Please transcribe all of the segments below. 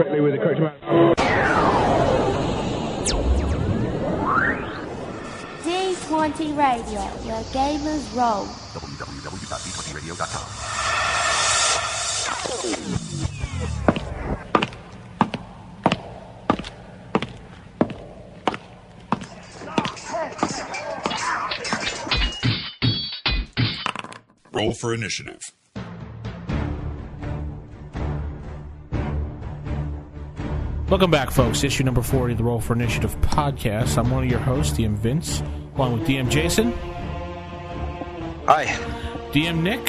correctly with the correct amount. D20 Radio, where gamers roll. www.d20radio.com. Roll for initiative. Welcome back, folks. Issue number 40 of the Roll for Initiative podcast. I'm one of your hosts, DM Vince, along with DM Jason, Hi. DM Nick,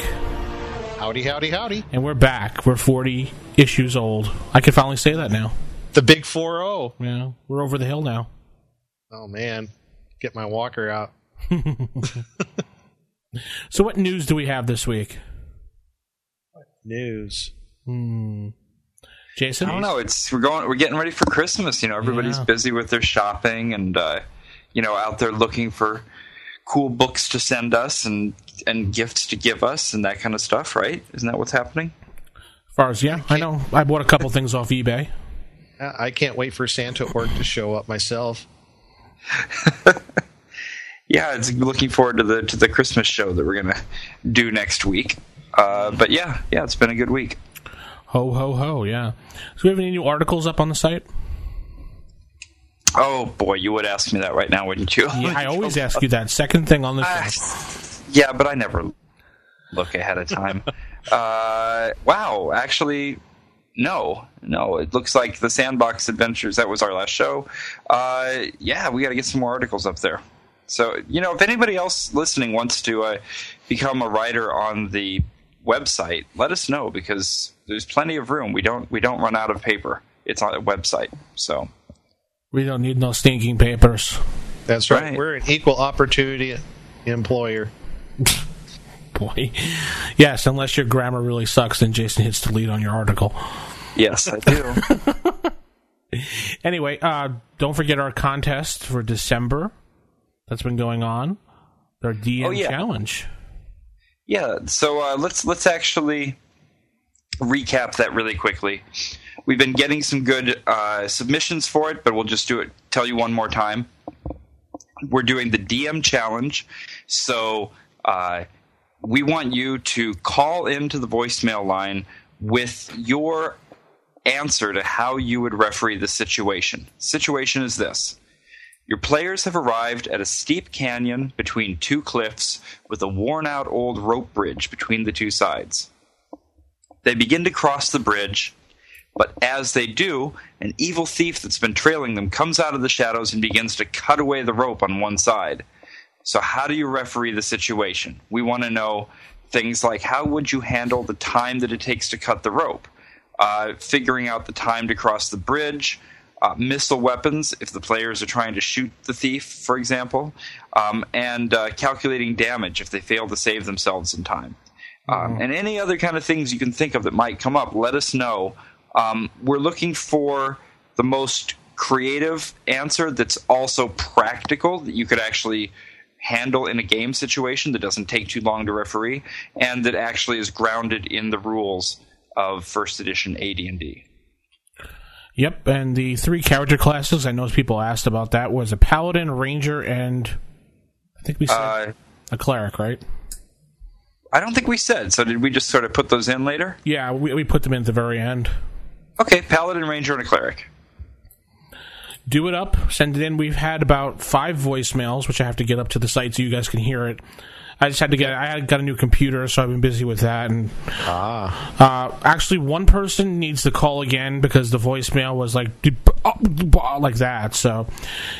Howdy, howdy, howdy. and we're back. We're 40 issues old. I can finally say that now. The big 4 0. Yeah, we're over the hill now. Oh, man. Get my walker out. So, what news do we have this week? News. Hmm. Jason? I don't know. It's we're going. We're getting ready for Christmas. You know, everybody's Yeah. busy with their shopping and uh, you know out there looking for cool books to send us and and gifts to give us and that kind of stuff. Right? Isn't that what's happening? As far as, yeah, I know. I bought a couple things off eBay. I I can't wait for Santa at work to show up myself. Yeah, it's looking forward to the to the Christmas show that we're gonna do next week. Uh, but yeah, yeah, it's been a good week. Ho, ho, ho, yeah. So, we have any new articles up on the site? Oh boy, you would ask me that right now, wouldn't you? Yeah, I always ask you that. Second thing on the show. yeah, but I never look ahead of time. uh, wow, actually, no, no. It looks like the Sandbox Adventures. That was our last show. Uh, yeah, we got to get some more articles up there. So, you know, if anybody else listening wants to uh, become a writer on the website, let us know because there's plenty of room. We don't we don't run out of paper. It's on a website. So, We don't need no stinking papers. That's right. Right. We're an equal opportunity employer. Boy. Yes, unless your grammar really sucks, then Jason hits delete on your article. yes, I do. Anyway, uh, don't forget our contest for December that's been going on. Our DM Oh, yeah. challenge. Yeah, so uh, let's let's actually recap that really quickly. We've been getting some good uh, submissions for it, but we'll just do it. Tell you one more time. We're doing the DM challenge, so uh, we want you to call into the voicemail line with your answer to how you would referee the situation. Situation is this. Your players have arrived at a steep canyon between two cliffs with a worn out old rope bridge between the two sides. They begin to cross the bridge, but as they do, an evil thief that's been trailing them comes out of the shadows and begins to cut away the rope on one side. So, how do you referee the situation? We want to know things like how would you handle the time that it takes to cut the rope, uh, figuring out the time to cross the bridge, uh, missile weapons if the players are trying to shoot the thief, for example, um, and uh, calculating damage if they fail to save themselves in time. Um, and any other kind of things you can think of that might come up, let us know. Um, we're looking for the most creative answer that's also practical that you could actually handle in a game situation that doesn't take too long to referee and that actually is grounded in the rules of first edition AD&D. Yep, and the three character classes, I know people asked about that, was a paladin, ranger, and I think we said Uh, a cleric, right? I don't think we said. So did we just sort of put those in later? Yeah, we, we put them in at the very end. Okay, paladin, ranger, and a cleric. do it up, send it in. We've had about five voicemails, which I have to get up to the site so you guys can hear it. I just had to get. I had got a new computer, so I've been busy with that. And uh, actually, one person needs to call again because the voicemail was like like that. So,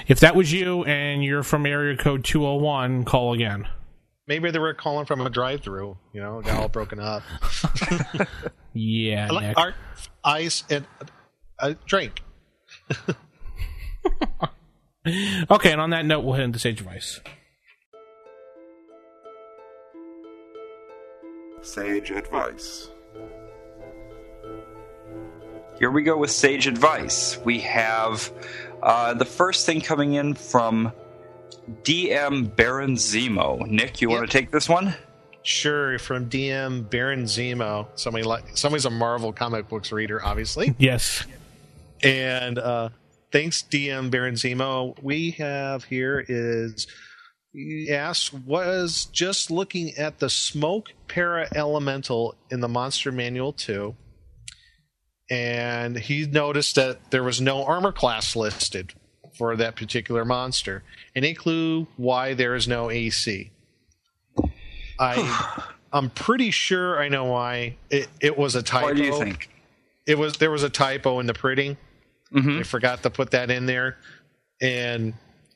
if that was you and you're from area code two hundred one, call again. Maybe they were calling from a drive-through. You know, got all broken up. Yeah, I like art, ice, and a drink. Okay, and on that note, we'll head into Sage Advice. Sage advice. Here we go with sage advice. We have uh, the first thing coming in from DM Baron Zemo. Nick, you want to take this one? Sure, from DM Baron Zemo. Somebody like somebody's a Marvel comic books reader, obviously. Yes. And uh, thanks, DM Baron Zemo. We have here is he asks, was just looking at the smoke para elemental in the Monster Manual 2, and he noticed that there was no armor class listed for that particular monster. Any clue why there is no AC? I I'm pretty sure I know why. It it was a typo. Why do you think? It was there was a typo in the printing. Mhm. I forgot to put that in there. And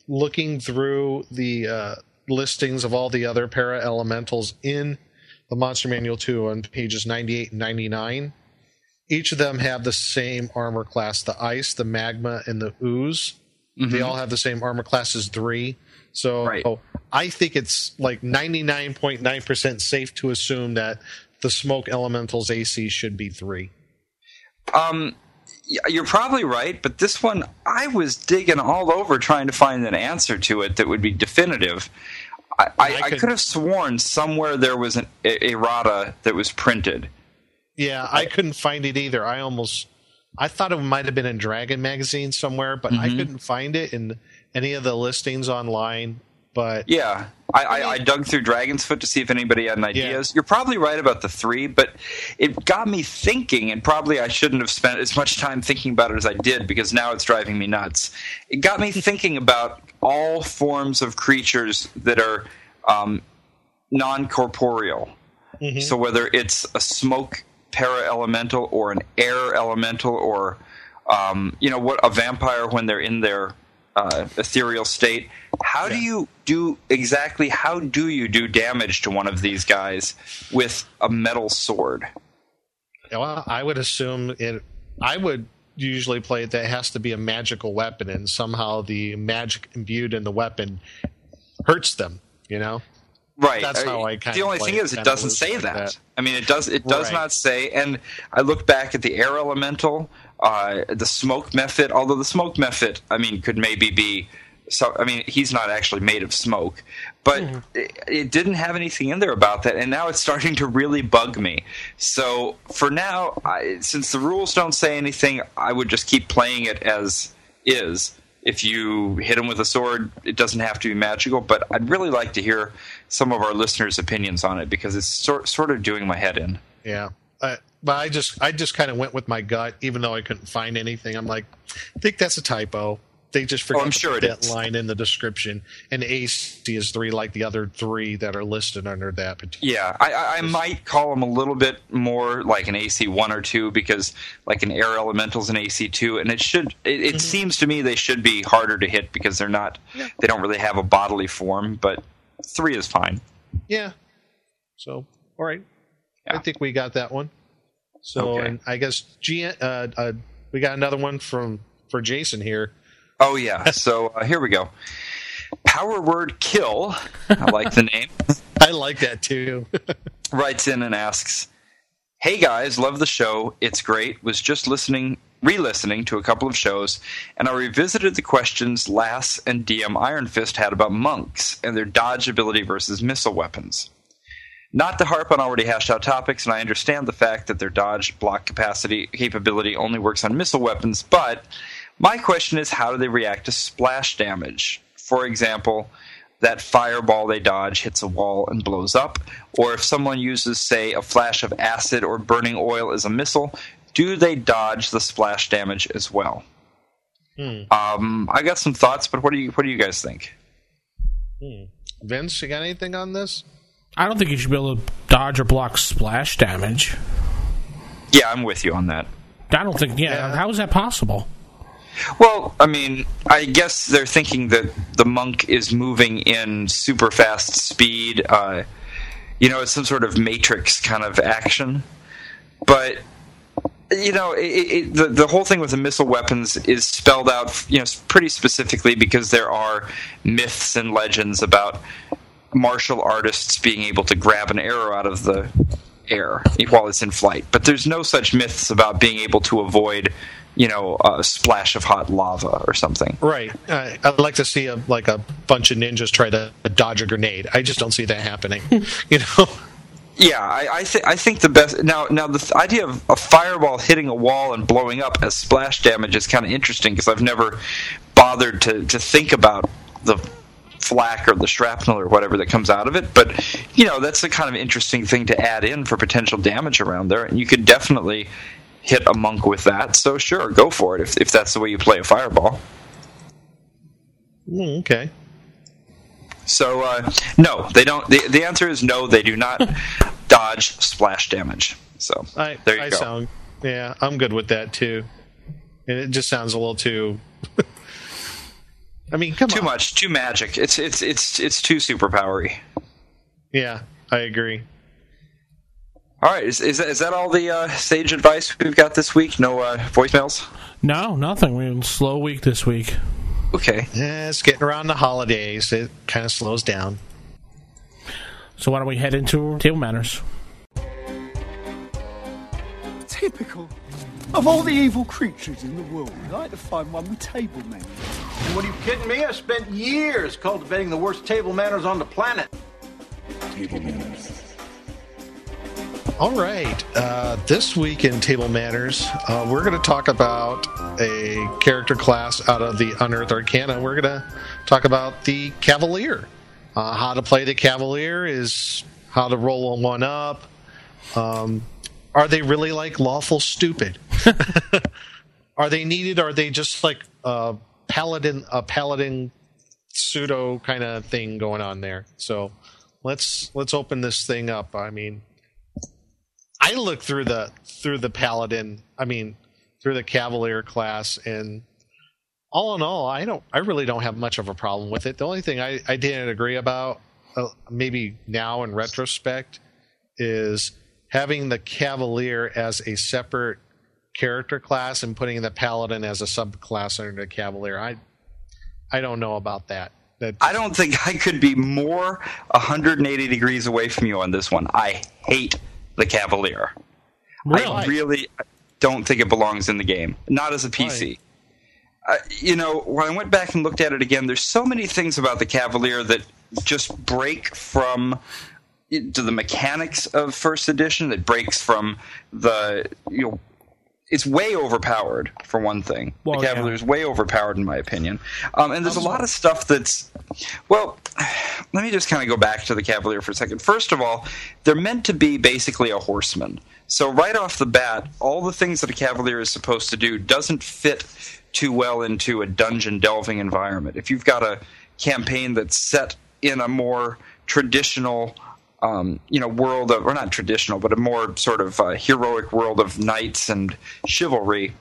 looking through the uh, listings of all the other para elementals in the Monster Manual 2 on pages 98 and 99, each of them have the same armor class the ice, the magma, and the ooze. They all have the same armor class as three. So Right. I think it's like 99.9% safe to assume that the smoke elementals AC should be three. Um, you're probably right, but this one I was digging all over trying to find an answer to it that would be definitive. I, I, I I could- could have sworn somewhere there was an errata that was printed. Yeah, I couldn't find it either. I almost I thought it might have been in Dragon magazine somewhere, but I couldn't find it in any of the listings online. But Yeah, I, I, I dug through Dragon's Foot to see if anybody had ideas. You're probably right about the three, but it got me thinking, and probably I shouldn't have spent as much time thinking about it as I did because now it's driving me nuts. It got me thinking about all forms of creatures that are um, non corporeal. So whether it's a smoke para elemental or an air elemental or um, you know what a vampire when they're in their uh, ethereal state. How do you do exactly? How do you do damage to one of these guys with a metal sword? well, I would assume it. I would usually play it that it has to be a magical weapon, and somehow the magic imbued in the weapon hurts them. You know, Right. That's how Uh, I kinda The only thing is, it doesn't say like that. that. I mean, it does. It does Right. not say. And I look back at the air elemental, uh, the smoke mephit. Although the smoke mephit, I mean, could maybe be. So I mean, he's not actually made of smoke, but Hmm. it, it didn't have anything in there about that, and now it's starting to really bug me. So for now, I, since the rules don't say anything, I would just keep playing it as is. If you hit him with a sword, it doesn't have to be magical. But I'd really like to hear some of our listeners' opinions on it because it's sort sort of doing my head in. yeah. Uh, but I just I just kind of went with my gut, even though I couldn't find anything. I'm like, I think that's a typo. They just forgot Oh, I'm sure that is. line in the description, and AC is three, like the other three that are listed under that particular. Yeah, I, I, might call them a little bit more like an AC one or two because like an air elemental's an AC two, and it should. It, it seems to me they should be harder to hit because they're not. They don't really have a bodily form, but three is fine. Yeah. So, all right. I think we got that one. So, Okay. and I guess G, uh, uh, we got another one from for Jason here. Oh yeah. So uh, here we go. Power word kill. I like the name. I like that too. writes in and asks, "Hey guys, love the show. It's great. Was just listening, re-listening to a couple of shows, and I revisited the questions Lass and DM Iron Fist had about monks and their dodge ability versus missile weapons. Not to harp on already hashed out topics, and I understand the fact that their dodge block capacity capability only works on missile weapons, but my question is, how do they react to splash damage? For example." that fireball they dodge hits a wall and blows up, or if someone uses, say, a flash of acid or burning oil as a missile, do they dodge the splash damage as well? Um, I got some thoughts, but what do you what do you guys think? Vince, you got anything on this? I don't think you should be able to dodge or block splash damage. Yeah, I'm with you on that. I don't think. Yeah, Yeah. how is that possible? Well, I mean, I guess they're thinking that the monk is moving in super fast speed. Uh, you know, it's some sort of matrix kind of action. But you know, it, it, the the whole thing with the missile weapons is spelled out, you know, pretty specifically because there are myths and legends about martial artists being able to grab an arrow out of the air while it's in flight. But there's no such myths about being able to avoid, you know, a splash of hot lava or something. Right. Uh, I'd like to see a like a bunch of ninjas try to dodge a grenade. I just don't see that happening. you know. Yeah, I, I, th- I think the best now. Now the th- idea of a fireball hitting a wall and blowing up as splash damage is kind of interesting because I've never bothered to to think about the flak or the shrapnel or whatever that comes out of it. But you know, that's a kind of interesting thing to add in for potential damage around there, and you could definitely hit a monk with that. So sure, go for it if if that's the way you play a fireball. Mm, okay. So uh, no, they don't. The, the answer is no. They do not dodge splash damage. So I, there you I go. sound yeah, I'm good with that too. And it just sounds a little too. I mean, come too on. much, too magic. It's it's it's it's too superpowery. Yeah, I agree. All right, is is that, is that all the uh, sage advice we've got this week? No uh, voicemails. No, nothing. We're in a slow week this week. Okay. Yeah, it's getting around the holidays. It kind of slows down. So why don't we head into table manners? Typical. Of all the evil creatures in the world, I'd like to find one with table manners. What are you kidding me? I spent years cultivating the worst table manners on the planet. Table manners. All right. Uh, this week in Table Manners, uh, we're going to talk about a character class out of the Unearthed Arcana. We're going to talk about the Cavalier. Uh, how to play the Cavalier is how to roll a one up. Um, are they really like lawful stupid? are they needed? Are they just like a paladin, a paladin pseudo kind of thing going on there? So let's let's open this thing up. I mean. I look through the through the paladin. I mean, through the cavalier class, and all in all, I don't. I really don't have much of a problem with it. The only thing I, I didn't agree about, uh, maybe now in retrospect, is having the cavalier as a separate character class and putting the paladin as a subclass under the cavalier. I I don't know about that. That I don't think I could be more 180 degrees away from you on this one. I hate the Cavalier. I Really? really don't think it belongs in the game. Not as a PC. Uh, you know, when I went back and looked at it again, there's so many things about the Cavalier that just break from to the mechanics of first edition. That breaks from the you know. It's way overpowered for one thing. Well, the yeah. Cavalier's way overpowered in my opinion. Um, and there's a lot of stuff that's well, let me just kind of go back to the Cavalier for a second. First of all, they're meant to be basically a horseman. So right off the bat, all the things that a Cavalier is supposed to do doesn't fit too well into a dungeon delving environment. If you've got a campaign that's set in a more traditional um, you know, world of, or not traditional, but a more sort of uh, heroic world of knights and chivalry,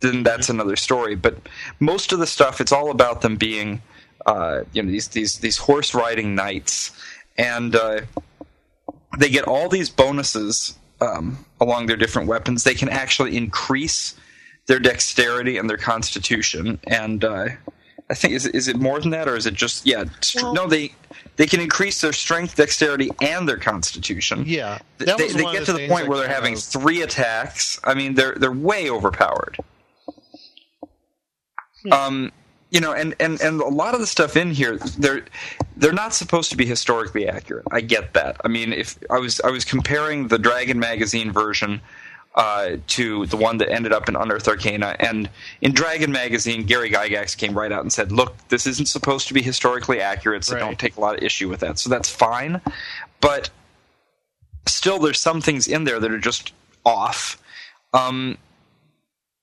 then that's another story. But most of the stuff, it's all about them being, uh, you know, these these these horse riding knights, and uh, they get all these bonuses um, along their different weapons. They can actually increase their dexterity and their constitution, and uh, I think is is it more than that, or is it just yeah? str- no, they they can increase their strength, dexterity, and their constitution. Yeah, they, they get of to the the point where they're having of- three attacks. I mean, they're they're way overpowered. Um, you know, and, and, and a lot of the stuff in here, they're they're not supposed to be historically accurate. I get that. I mean, if I was I was comparing the Dragon magazine version uh, to the one that ended up in Unearthed Arcana, and in Dragon magazine, Gary Gygax came right out and said, "Look, this isn't supposed to be historically accurate, so Right. don't take a lot of issue with that." So that's fine, but still, there's some things in there that are just off. Um,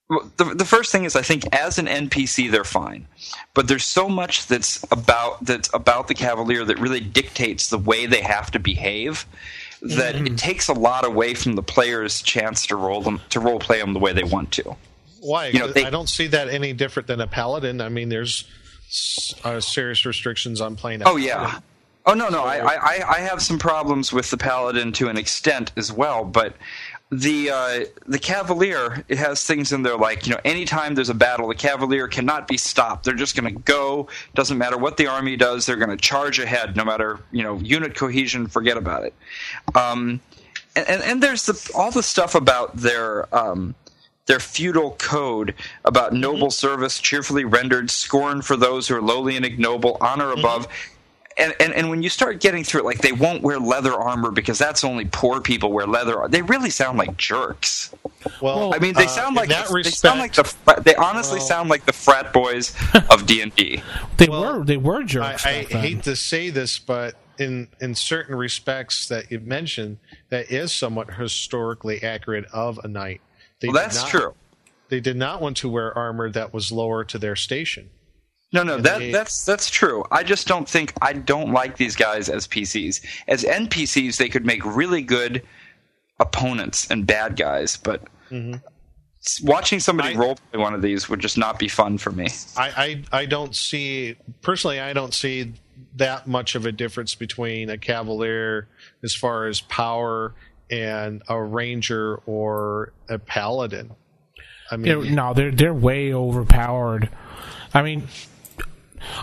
the, the first thing is I think as an NPC they're fine, but there's so much that's about that's about the Cavalier that really dictates the way they have to behave that it takes a lot away from the player's chance to roll them to role play them the way they want to. Why? You know, they- I don't see that any different than a paladin. I mean, there's uh, serious restrictions on playing. A Oh yeah. Oh no no I, I I have some problems with the paladin to an extent as well, but the uh, the cavalier it has things in there like you know anytime there's a battle the cavalier cannot be stopped. They're just going to go. Doesn't matter what the army does they're going to charge ahead no matter you know unit cohesion forget about it. Um, and, and and there's the, all the stuff about their um, their feudal code about noble service cheerfully rendered scorn for those who are lowly and ignoble honor above and, and and when you start getting through it, like they won't wear leather armor because that's only poor people wear leather. They really sound like jerks. Well, I mean, they uh, sound in like that the, they sound like the frat- they honestly Well- sound like the frat boys of D and D. They Well, were they were jerks. I back then. hate to say this, but in in certain respects that you've mentioned, that is somewhat historically accurate of a knight. They Well, that's not- true. They did not want to wear armor that was lower to their station. No, no, that they- that's that's true. I just don't think I don't like these guys as PCs. As NPCs, they could make really good opponents and bad guys, but s- watching somebody Mm-hmm. I- roleplay one of these would just not be fun for me. I, I I don't see personally. I don't see that much of a difference between a cavalier as far as power and a ranger or a paladin. I They're, mean, no, they're they're way overpowered. I mean,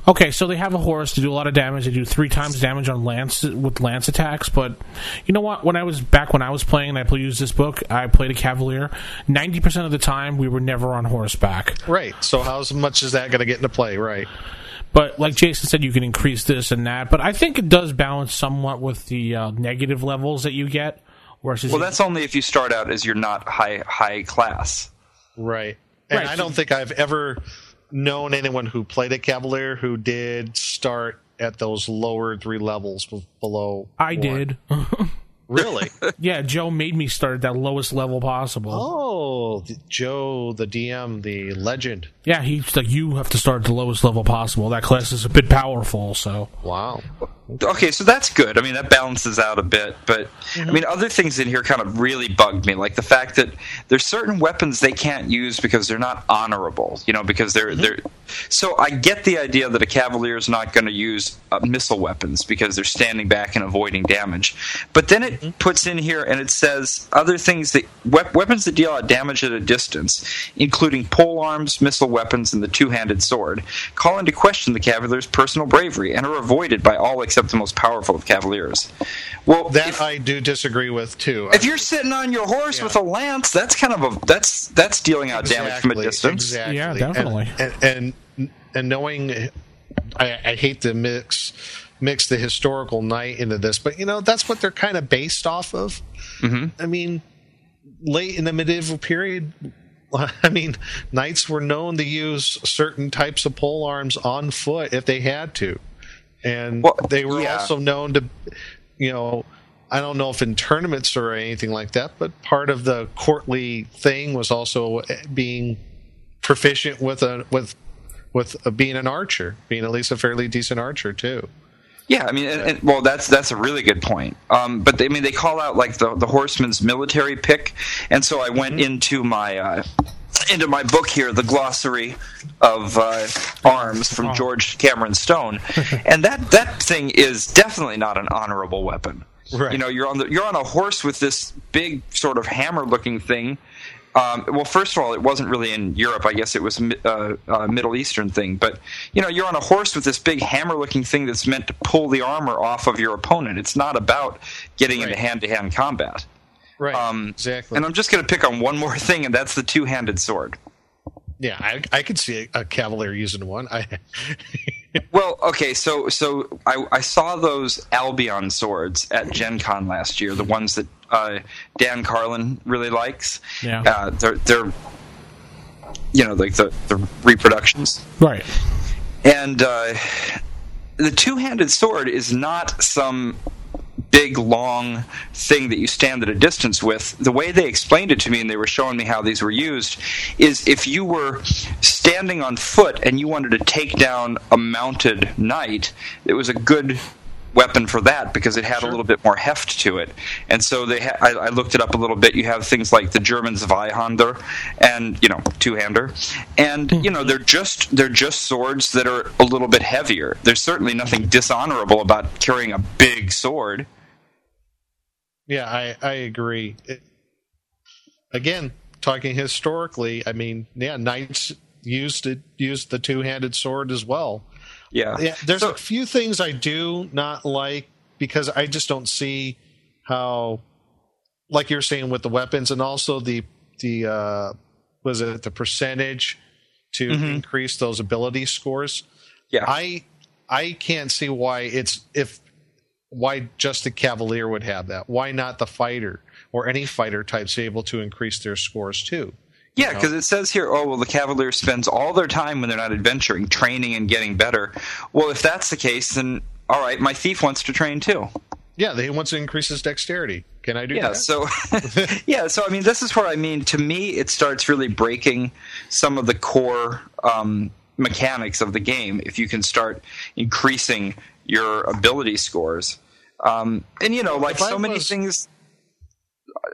okay, so they have a horse to do a lot of damage. They do three times damage on lance with lance attacks. But you know what? When I was back when I was playing, and I used this book. I played a cavalier. Ninety percent of the time, we were never on horseback. right. So how much is that going to get into play? Right. But like Jason said, you can increase this and that. But I think it does balance somewhat with the uh, negative levels that you get. Versus Well, that's only if you start out as you're not high high class. Right. And Right, I don't think I've ever known anyone who played a Cavalier who did start at those lower three levels below. I one. did. Really? yeah, Joe made me start at that lowest level possible. oh, Joe, the DM, the legend. Yeah, he's like, you have to start at the lowest level possible. That class is a bit powerful, so. Wow. Okay, so that's good. I mean, that balances out a bit. But Mm-hmm. I mean, other things in here kind of really bugged me, like the fact that there's certain weapons they can't use because they're not honorable. You know, because they're Mm-hmm. they're. So I get the idea that a cavalier is not going to use uh, missile weapons because they're standing back and avoiding damage. But then it. Puts in here and it says other things that wep- weapons that deal out damage at a distance, including pole arms, missile weapons, and the two-handed sword, call into question the cavalier's personal bravery and are avoided by all except the most powerful of cavaliers. Well, That if, I do disagree with too. if you're sitting on your horse with a lance, that's kind of a that's that's dealing out damage from a distance. Exactly. Yeah, And- definitely. And and, and knowing, I, I hate to mix mix the historical knight into this, but you know that's what they're kind of based off of. Mm-hmm. I mean, late in the medieval period. I mean, knights were known to use certain types of pole arms on foot if they had to, and Well, they were yeah. also known to, you know, I don't know if in tournaments or anything like that, but part of the courtly thing was also being proficient with a with with a, being an archer, being at least a fairly decent archer too. Yeah, I mean, and, and, well, that's that's a really good point. Um, but they, I mean, they call out like the the horseman's military pick, and so I went into my uh, into my book here, the glossary of uh, arms from George Cameron Stone, and that that thing is definitely not an honorable weapon. Right. You know, you're on the you're on a horse with this big sort of hammer-looking thing. Um, well, first of all, it wasn't really in Europe. I guess it was a uh, a Middle Eastern thing. But you know, you're on a horse with this big hammer-looking thing that's meant to pull the armor off of your opponent. It's not about getting into hand-to-hand combat. Right. Um, exactly. And I'm just going to pick on one more thing, and that's the two-handed sword. yeah, I, I could see a, a cavalier using one. I Well, okay, so so I, I saw those Albion swords at Gen Con last year, the ones that uh, Dan Carlin really likes. Yeah. Uh, they're they're you know like the the reproductions, Right. and uh, the two handed sword is not some big long thing that you stand at a distance with the way they explained it to me and they were showing me how these were used is if you were standing on foot and you wanted to take down a mounted knight it was a good weapon for that because it had a little bit more heft to it. And so they ha- I, I looked it up a little bit. You have things like the german zweihander and you know two-hander. And you know mm-hmm. they're just they're just swords that are a little bit heavier. There's certainly nothing dishonorable about carrying a big sword Yeah, I, I agree. It, again, talking historically, I mean, yeah, knights used it used the two handed sword as well. yeah Yeah, there's So- a few things I do not like because I just don't see how, like you're saying with the weapons and also the the uh, was it the percentage to increase those ability scores. yeah I I can't see why it's if why just the Cavalier would have that. Why not the fighter or any fighter types able to increase their scores too? Yeah, because it says here, oh, well, the Cavalier spends all their time when they're not adventuring, training and getting better. Well, if that's the case, then all right, my thief wants to train too. Yeah, he wants to increase his dexterity. Can I do Yeah, that? so yeah, so I mean, this is where I mean, to me, it starts really breaking some of the core um, mechanics of the game if you can start increasing your ability scores. Um, and you know, like so many was- things.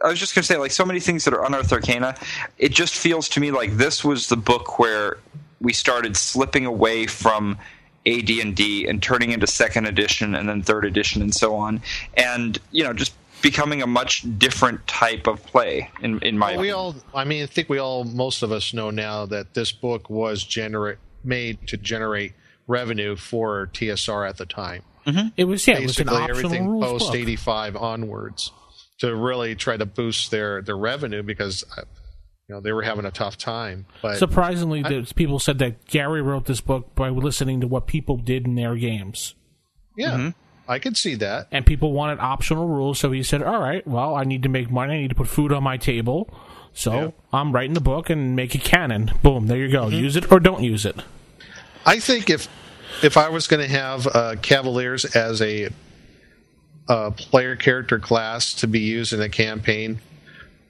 I was just going to say, like so many things that are Unearthed Arcana, it just feels to me like this was the book where we started slipping away from AD&D and turning into second edition and then third edition and so on, and you know, just becoming a much different type of play. In in my Well, we all, I mean, I think we all, most of us know now that this book was generate made to generate revenue for TSR at the time. It was yeah, it was an Basically, everything post eighty five onwards to really try to boost their their revenue because uh, you know they were having a tough time. But Surprisingly, there's people said that Gary wrote this book by listening to what people did in their games. yeah, I could see that. and people wanted optional rules. So he said, "All right, well, I need to make money. I need to put food on my table. So Yeah. I'm writing the book and make it canon. Boom, there you go. Mm-hmm. Use it or don't use it. I think if if I was going to have uh, Cavaliers as a uh, player character class to be used in a campaign,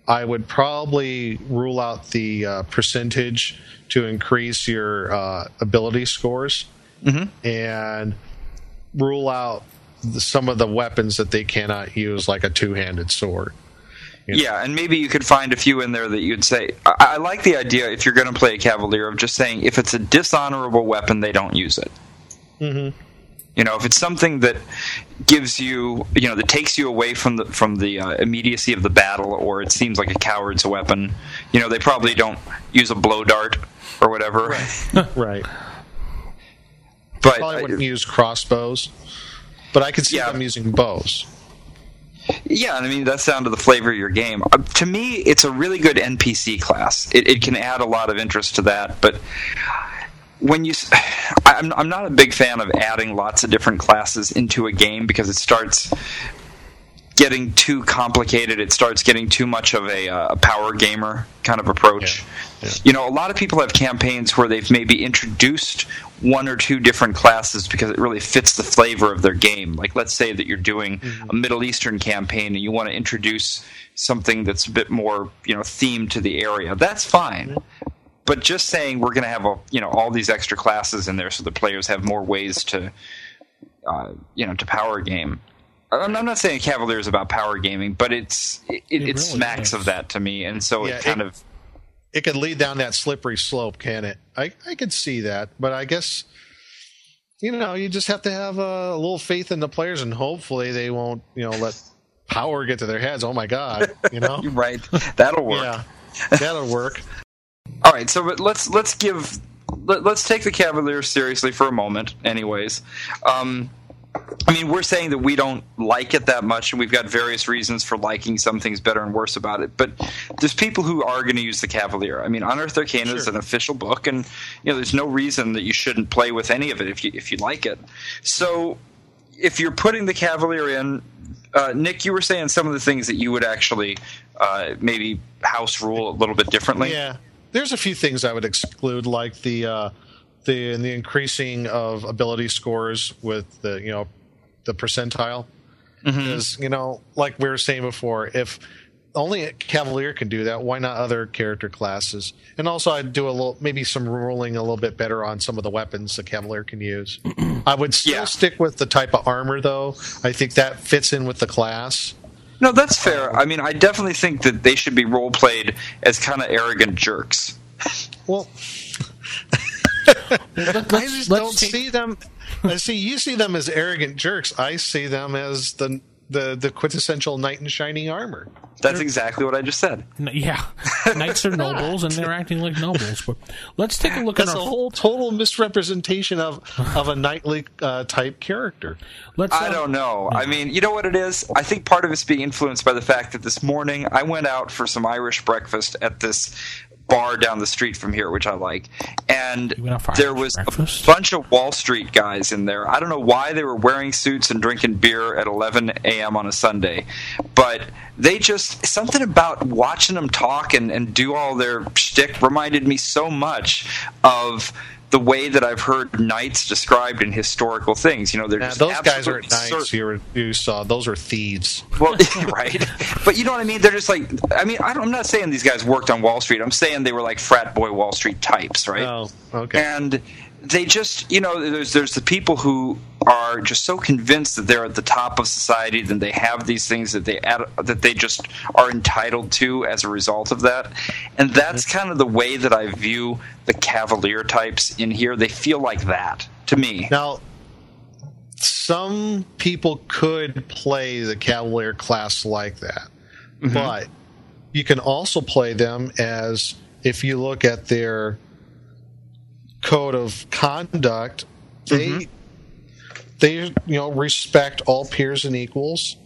I would probably rule out the uh, percentage to increase your uh, ability scores, and rule out the, some of the weapons that they cannot use, like a two-handed sword. Yeah, and maybe you could find a few in there that you'd say. I, I like the idea if you're going to play a Cavalier of just saying if it's a dishonorable weapon, they don't use it. Mm-hmm. You know, if it's something that gives you, you know, that takes you away from the from the uh, immediacy of the battle, or it seems like a coward's weapon, you know, they probably don't use a blow dart or whatever. Right. But Probably wouldn't use crossbows, but I could see Yeah. them using bows. Yeah, I mean that's down to the flavor of your game. Uh, to me, it's a really good NPC class. It, it can add a lot of interest to that, but when you, I'm I'm not a big fan of adding lots of different classes into a game because it starts getting too complicated. It starts getting too much of a, uh, a power gamer kind of approach. You know, a lot of people have campaigns where they've maybe introduced one or two different classes because it really fits the flavor of their game. Like, let's say that you're doing a Middle Eastern campaign and you want to introduce something that's a bit more, you know, themed to the area. That's fine. But just saying we're going to have a, you know, all these extra classes in there so the players have more ways to, uh, you know, to power game. I'm I'm not saying Cavalier is about power gaming, but it's it, it, really smacks is. of that to me, and so Yeah, it kind it- of it could lead down that slippery slope, can it? I, I could see that, but I guess you know you just have to have a little faith in the players, and hopefully they won't you know let power get to their heads. Oh my god, you know? Right. That'll work. yeah, that'll work. All right, so let's let's give let, let's take the Cavaliers seriously for a moment. Anyways, um, I mean we're saying that we don't like it that much, and we've got various reasons for liking some things better and worse about it. But there's people who are going to use the Cavalier. I mean, Unearthed Arcana is Sure. an official book, and you know there's no reason that you shouldn't play with any of it if you if you like it. So if you're putting the Cavalier in, uh, Nick, you were saying some of the things that you would actually uh, maybe house rule a little bit differently. Yeah, there's a few things I would exclude, like the uh, the the increasing of ability scores with the you know the percentile. Because you know, like we were saying before, if only a Cavalier can do that, why not other character classes? And also, I'd do a little, maybe some ruling a little bit better on some of the weapons the Cavalier can use. I would still Yeah. stick with the type of armor, though. I think that fits in with the class. No, that's fair. I mean, I definitely think that they should be role played as kind of arrogant jerks. Well, Let, I just don't take- see them. I see you see them as arrogant jerks. I see them as the the the quintessential knight in shining armor. That's exactly what I just said. N- Yeah, knights are nobles and they're acting like nobles. But let's take a look That's at a our. whole total misrepresentation of of a knightly uh, type character. let's, I uh, don't know. I mean, you know what it is? I think part of it's being influenced by the fact that this morning I went out for some Irish breakfast at this bar down the street from here, which I like. And You went out for there was breakfast? a bunch of Wall Street guys in there. I don't know why they were wearing suits and drinking beer at 11 a.m. on a Sunday, but they just something about watching them talk and, and do all their shtick reminded me so much of the way that I've heard knights described in historical things. You know, they're just those guys are knights. You, were, you saw those are thieves. well, right. But you know what I mean? They're just like, I mean, I I'm not saying these guys worked on Wall Street. I'm saying they were like frat boy Wall Street types, right? Oh, okay. And they just, you know, there's there's the people who are just so convinced that they're at the top of society, that they have these things that they add, that they just are entitled to as a result of that. And that's Mm-hmm. kind of the way that I view the cavalier types in here. They feel like that to me. Now, some people could play the Cavalier class like that, but you can also play them as if you look at their code of conduct, they they you know respect all peers and equals.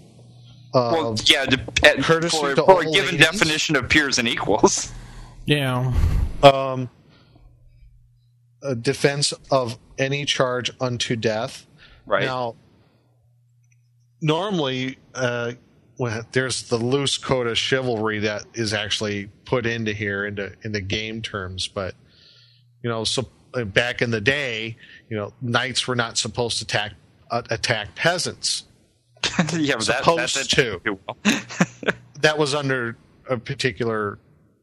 Uh, Well, yeah, de- at, courtesy for, to for a given ladies. definition of peers and equals. Yeah. um, a defense of any charge unto death. Right. Now, normally, uh, when there's the loose code of chivalry that is actually put into here into into game terms, but you know, so back in the day, you know, knights were not supposed to attack uh, attack peasants. yeah, Supposed that, to. well. That was under a particular,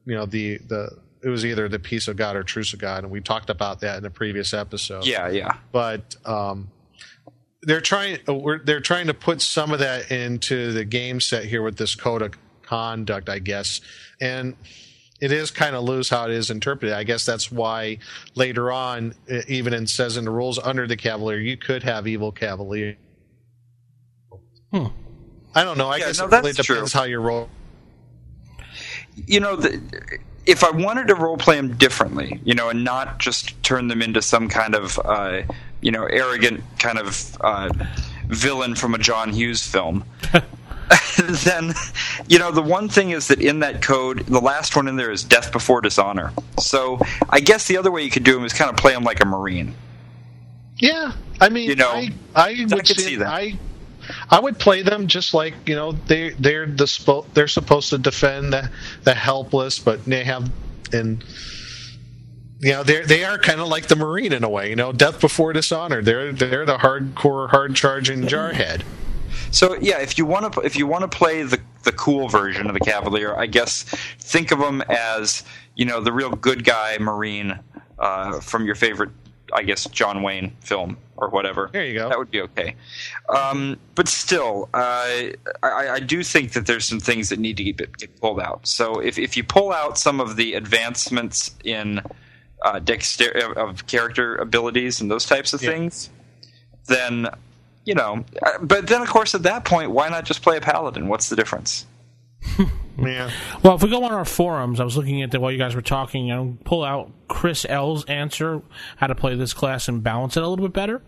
you know, the the it was either the peace of God or truce of God, and we talked about that in a previous episode. yeah, yeah. but um, they're trying uh, we're, they're trying to put some of that into the game set here with this code of conduct, I guess, and it is kind of loose how it is interpreted. I guess that's why later on, even it says in the rules under the Cavalier, you could have evil Cavalier. Hmm. I don't know. I Yeah, guess no, it really depends true. how you roll. You know, the, if I wanted to role play them differently, you know, and not just turn them into some kind of, uh, you know, arrogant kind of uh, villain from a John Hughes film. then, you know, the one thing is that in that code, the last one in there is death before dishonor. So I guess the other way you could do them is kind of play them like a marine. Yeah, I mean, You know, I, I would could say- see that. I, I would play them just like you know they they're the spo- they're supposed to defend the the helpless, but they have and you know they they are kind of like the marine in a way. You know, death before dishonor. They're they're the hardcore, hard charging jarhead. So yeah, if you want to if you want to play the the cool version of the Cavalier, I guess think of them as you know the real good guy Marine uh, from your favorite, I guess John Wayne film or whatever. There you go. That would be okay. Um, but still, uh, I, I do think that there's some things that need to get, get pulled out. So if if you pull out some of the advancements in uh, dexter of character abilities and those types of Yeah. things, then you know. uh, But then, of course, at that point, why not just play a paladin? What's the difference? Yeah, Well, if we go on our forums, I was looking at the while you guys were talking, and pull out Chris L's answer how to play this class and balance it a little bit better.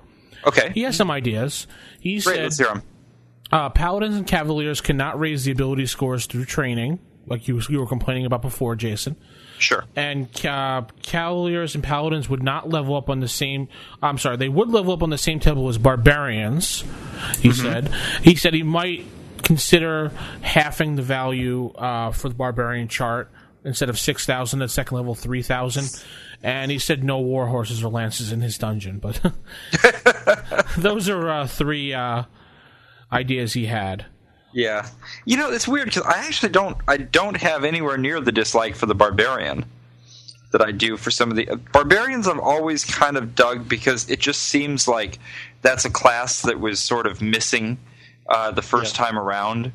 Okay, He has some ideas. He great. said Let's hear 'em. uh, paladins and cavaliers cannot raise the ability scores through training, like you, you were complaining about before, Jason. Sure. And uh, cavaliers and paladins would not level up on the same. I'm sorry, they would level up on the same table as barbarians. He said. He said he might consider halving the value uh, for the barbarian chart instead of six thousand at second level, three thousand. And he said no war horses or lances in his dungeon, but those are uh, three uh, ideas he had. Yeah, you know it's weird because I actually don't. I don't have anywhere near the dislike for the barbarian that I do for some of the uh, barbarians. I've always kind of dug because it just seems like that's a class that was sort of missing uh, the first Yeah. time around.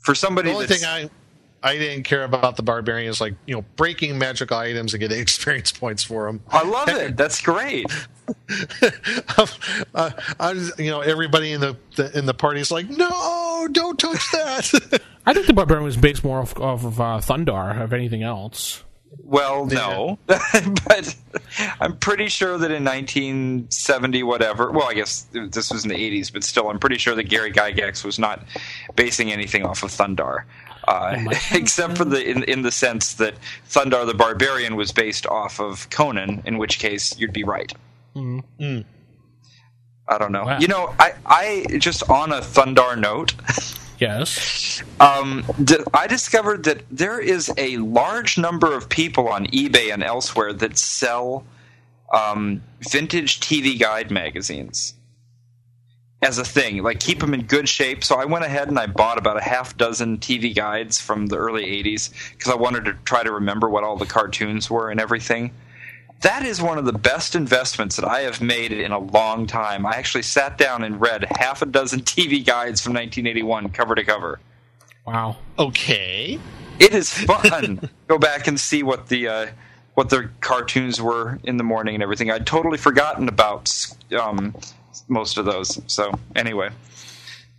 For somebody the only thing I I didn't care about the barbarian is like you know breaking magical items and getting experience points for them. I love it. That's great. uh, I you know, everybody in the, the in the party is like, no, no, don't touch that. I think the Barbarian was based more off, off of uh, Thundarr, of anything else. Well, no, but I'm pretty sure that in 1970, whatever. Well, I guess this was in the 80s, but still, I'm pretty sure that Gary Gygax was not basing anything off of Thundarr, uh, except for the in, in the sense that Thundarr the Barbarian was based off of Conan, in which case you'd be right. I don't know. Wow. You know, I, I just on a Thundarr note. Yes. um, I discovered that there is a large number of people on eBay and elsewhere that sell um, vintage TV guide magazines as a thing. Like keep them in good shape. So I went ahead and I bought about a half dozen TV guides from the early '80s because I wanted to try to remember what all the cartoons were and everything. That is one of the best investments that I have made in a long time. I actually sat down and read half a dozen TV guides from 1981 cover to cover. Wow. okay. It is fun. Go back and see what the uh, what the cartoons were in the morning and everything. I'd totally forgotten about um, most of those. So anyway,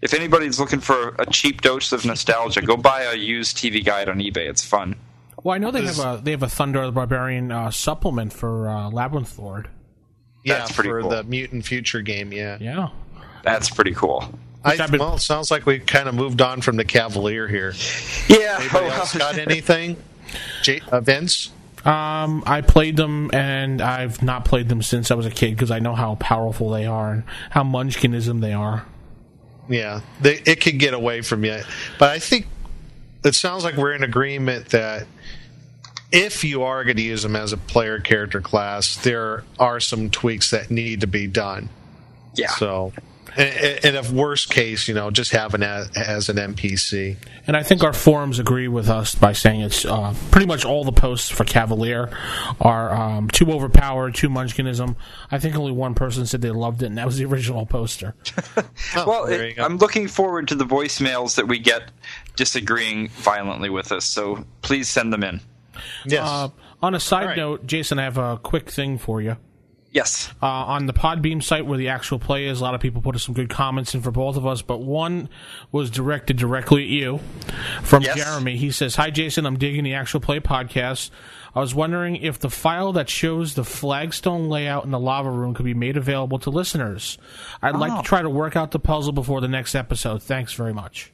if anybody's looking for a cheap dose of nostalgia, go buy a used TV guide on eBay. It's fun. Well, I know they have a they have a Thundarr the Barbarian uh, supplement for uh, Labyrinth Lord. Yeah, That's pretty for cool. the Mutant Future game. Yeah. Yeah. That's pretty cool. I, been- well, it sounds like we kind of moved on from the Cavalier here. Yeah. Anybody else got anything? J- uh, Vince? Um, I played them, and I've not played them since I was a kid because I know how powerful they are and how munchkinism they are. Yeah, they, it could get away from you. But I think it sounds like we're in agreement that if you are going to use them as a player character class, there are some tweaks that need to be done. yeah. So, and, and if worst case, you know, just have it as, as an NPC. And I think our forums agree with us by saying it's uh, pretty much all the posts for Cavalier are um, too overpowered, too munchkinism. I think only one person said they loved it, and that was the original poster. well, it- I'm looking forward to the voicemails that we get disagreeing violently with us. So please send them in. Yes. Uh, on a side All right. note, Jason, I have a quick thing for you. Yes. uh, on the Podbean site where the actual play is. A lot of people put some good comments in for both of us, but one was directed directly at you from Yes. Jeremy. He says, "Hi Jason, I'm digging the actual play podcast. I was wondering if the file that shows the flagstone layout in the lava room could be made available to listeners. I'd like Oh. to try to work out the puzzle before the next episode. Thanks very much."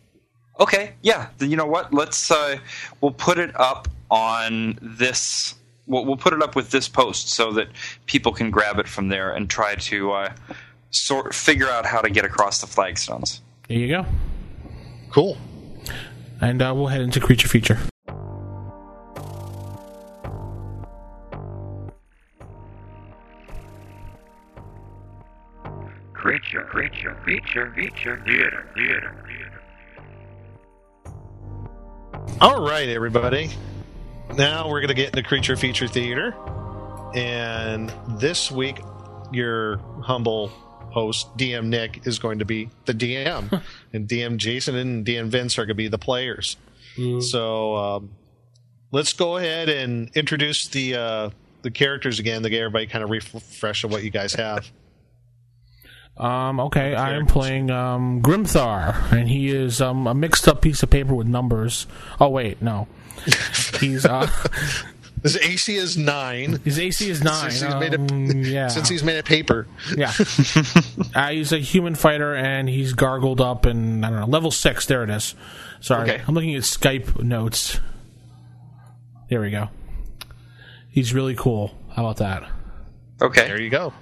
Okay, yeah. Then You know what? Let's uh, we'll put it up on this. We'll, we'll put it up with this post so that people can grab it from there and try to uh, sort figure out how to get across the flagstones. There you go. cool. And uh, we'll head into creature feature. Creature, creature, creature, creature, theater, theater, All right, everybody. Now we're going to get into Creature Feature Theater. And this week, your humble host, DM Nick, is going to be the DM. and DM Jason and DM Vince are going to be the players. So um, let's go ahead and introduce the uh, the characters again to get everybody kind of refresh of what you guys have. Um, okay, I am playing um, Grimthar, and he is um, a mixed up piece of paper with numbers. Oh wait, no, he's uh, His AC is nine. his AC is nine. Since he's made of- Um, yeah, Since he's made of paper. yeah. uh, he's a human fighter, and he's gargled up, and I don't know, level six. There it is. Sorry, Okay. I'm looking at Skype notes. There we go. He's really cool. How about that? Okay. There you go.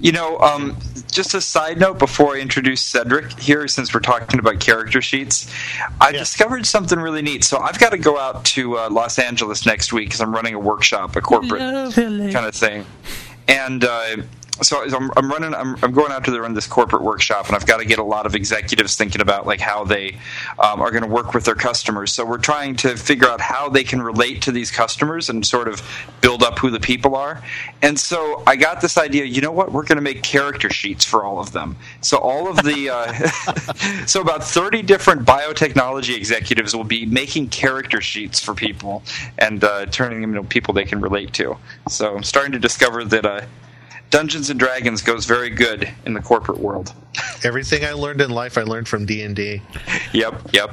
You know, um, just a side note before I introduce Cedric here, since we're talking about character sheets, I Yeah. discovered something really neat. So I've got to go out to uh, Los Angeles next week because I'm running a workshop, a corporate kind of thing, and. Uh, so I'm, I'm running. I'm, I'm going out to run this corporate workshop, and I've got to get a lot of executives thinking about like how they um, are going to work with their customers. So we're trying to figure out how they can relate to these customers and sort of build up who the people are. And so I got this idea. You know what? We're going to make character sheets for all of them. So all of the uh, so about 30 different biotechnology executives will be making character sheets for people and uh, turning them into people they can relate to. So I'm starting to discover that. Uh, Dungeons and Dragons goes very good in the corporate world. Everything I learned in life, I learned from D and D. Yep, yep.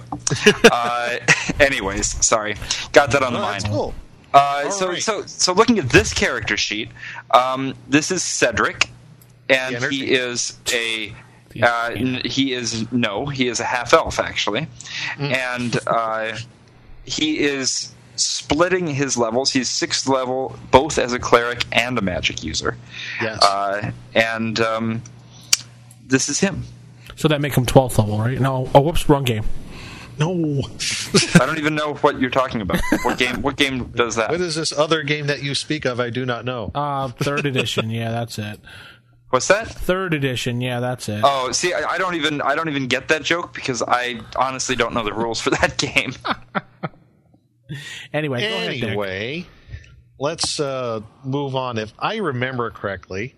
uh, anyways, sorry, got that on the mind. That's cool. Uh, so, right. so, so, looking at this character sheet, um, this is Cedric, and he is a. Uh, n- he is no, he is a half elf actually, Mm. and uh, he is splitting his levels. He's sixth level, both as a cleric and a magic user. Yes. Uh, and um, this is him. So that make him 12th level, right? No. Oh, whoops, wrong game. no. I don't even know what you're talking about. What game? What game does that? What is this other game that you speak of? I do not know. Uh, third edition. Yeah, that's it. What's that? Third edition. Yeah, that's it. Oh, see, I, I don't even I don't even get that joke because I honestly don't know the rules for that game. anyway, go ahead, anyway, let's uh, move on. If I remember correctly,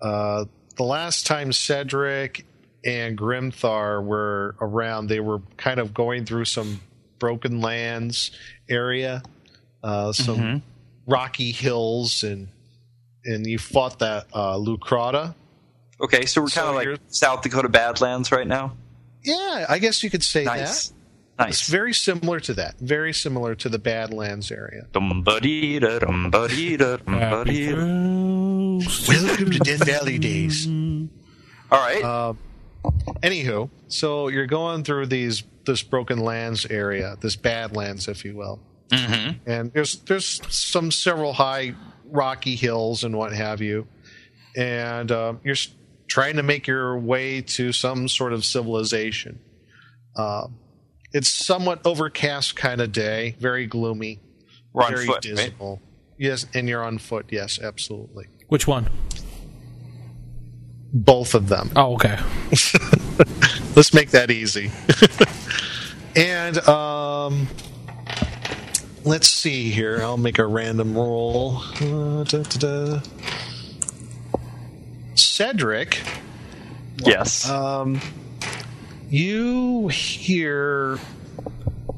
uh, the last time Cedric and Grimthar were around, they were kind of going through some broken lands area, uh, some rocky hills, and and you fought that uh, leucrotta. Okay, so we're kind So of like South Dakota Badlands right now. Yeah, I guess you could say Nice, that. Nice. It's very similar to that. Very similar to the Badlands area. Dum-ba-dee-da, dum-ba-dee-da, Happy dum-ba-dee-da. First. Welcome to Den Valley Days. All right. Uh, Anywho, so you're going through these this broken lands area, this badlands, if you will, mm-hmm. and there's there's some several high rocky hills and what have you, and uh, you're trying to make your way to some sort of civilization. Uh, it's somewhat overcast kind of day, very gloomy, We're on very foot, right? dismal. Yes, and you're on foot. Yes, absolutely. Which one? Both of them. Oh, okay. Let's make that easy. and um, let's see here. I'll make a random roll. Uh, da, da, da. Cedric, Yes. um, you hear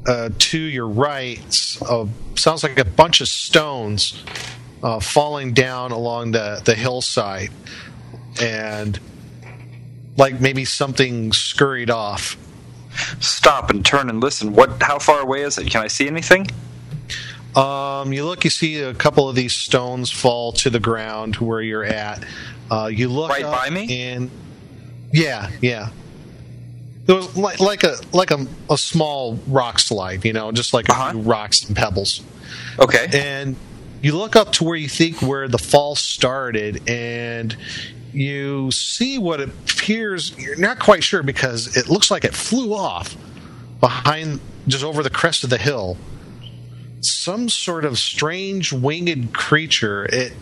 uh, to your right, uh, sounds like a bunch of stones uh, falling down along the, the hillside. And like maybe something scurried off. Stop and turn and listen. What? How far away is it? Can I see anything? Um, you look, you see a couple of these stones fall to the ground where you're at. Uh, you look Right by me? and yeah, yeah. It was like like a like a, a small rock slide, you know, just like a Uh-huh. few rocks and pebbles. Okay. And you look up to where you think where the fall started, and you see what appears. You're not quite sure because it looks like it flew off behind, just over the crest of the hill. Some sort of strange winged creature. It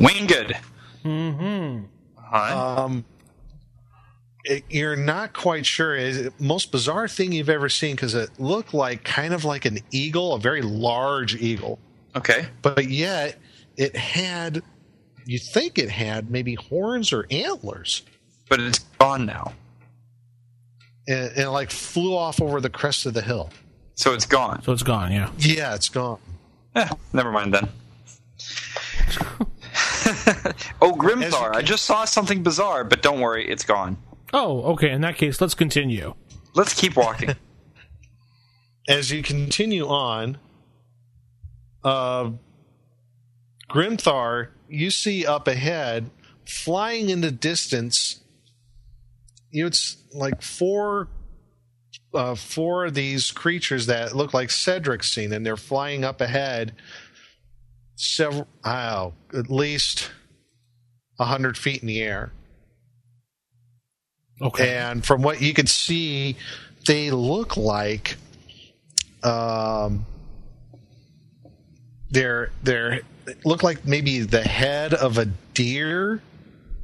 Winged. Mm-hmm. Huh? um, it, you're not quite sure. Is it most bizarre thing you've ever seen because it looked like kind of like an eagle, a very large eagle. okay. but yet it had you think it had maybe horns or antlers But it's gone now. and, and it like flew off over the crest of the hill So it's gone. So it's gone. Yeah. yeah it's gone Eh, never mind then. oh, As you Grimthar. I just saw something bizarre, but don't worry, it's gone. Oh, okay. In that case, let's continue. Let's keep walking. as you continue on uh grimthar you see up ahead flying in the distance you know, it's like four uh, four of these creatures that look like Cedric's seen, and they're flying up ahead, several, oh, at least a hundred feet in the air. Okay. And from what you can see, they look like um, they're they're look like maybe the head of a deer,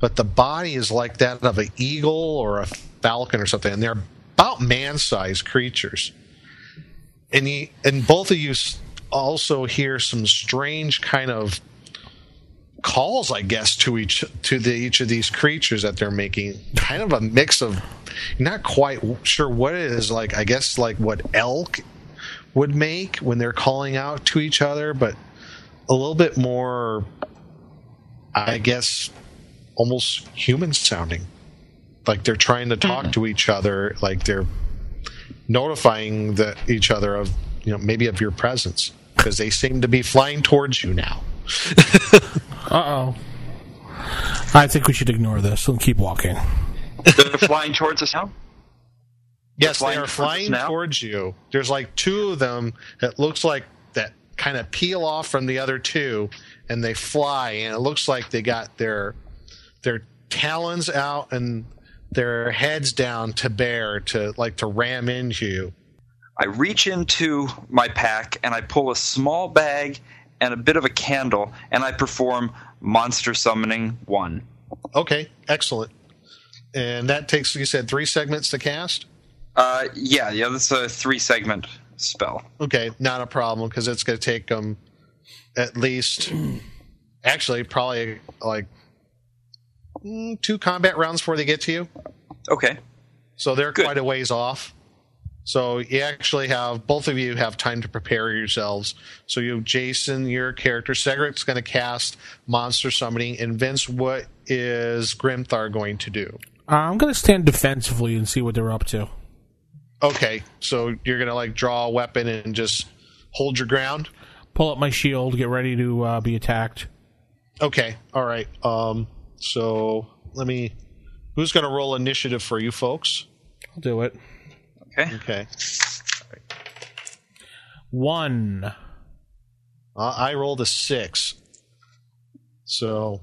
but the body is like that of an eagle or a falcon or something, and they're about man-sized creatures. And you, and both of you also hear some strange kind of calls, I guess, to each to the each of these creatures that they're making. Kind of a mix of, not quite sure what it is. Like I guess like what elk would make when they're calling out to each other, but a little bit more, I guess, almost human sounding. Like they're trying to talk hmm. to each other, like they're notifying the, each other of, you know, maybe of your presence because they seem to be flying towards you now. Uh oh. I think we should ignore this and keep walking. They're flying towards us now. Yes, they are flying now? towards you. There's like two of them that looks like that kind of peel off from the other two, and they fly, and it looks like they got their their talons out and their heads down to bear to like to ram into you. I reach into my pack and I pull a small bag and a bit of a candle, and I perform monster summoning one. Okay, excellent. And that takes you said three segments to cast. Uh, yeah, yeah, that's a three segment spell. Okay, not a problem because it's going to take them at least, actually, probably like mm, two combat rounds before they get to you. Okay. So they're Good. quite a ways off. So you actually have both of you have time to prepare yourselves. So you, have Jason, your character, Cedric's going to cast monster summoning, and Vince, what is Grimthar going to do? Uh, I'm going to stand defensively and see what they're up to. Okay, so you're going to like draw a weapon and just hold your ground. Pull up my shield, get ready to uh, be attacked. Okay, all right. Um, so let me. Who's going to roll initiative for you folks? I'll do it. Okay. Okay, One. uh, I rolled a six. So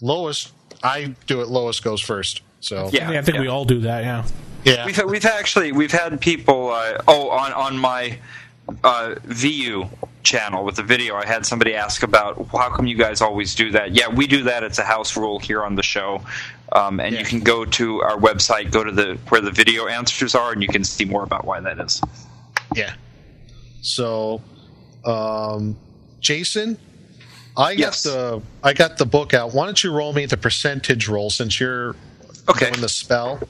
lowest, I do it. Lowest goes first. So Yeah, Yeah, I think yeah. we all do that, yeah. yeah. We've we've actually we've had people. Uh, oh, on on my uh, VU channel with the video, I had somebody ask about how come you guys always do that. Yeah, we do that. It's a house rule here on the show, um, and Yeah. you can go to our website, go to the where the video answers are, and you can see more about why that is. Yeah. So, um, Jason, I Yes. got the I got the book out. Why don't you roll me the percentage roll since you're Okay. doing the spell?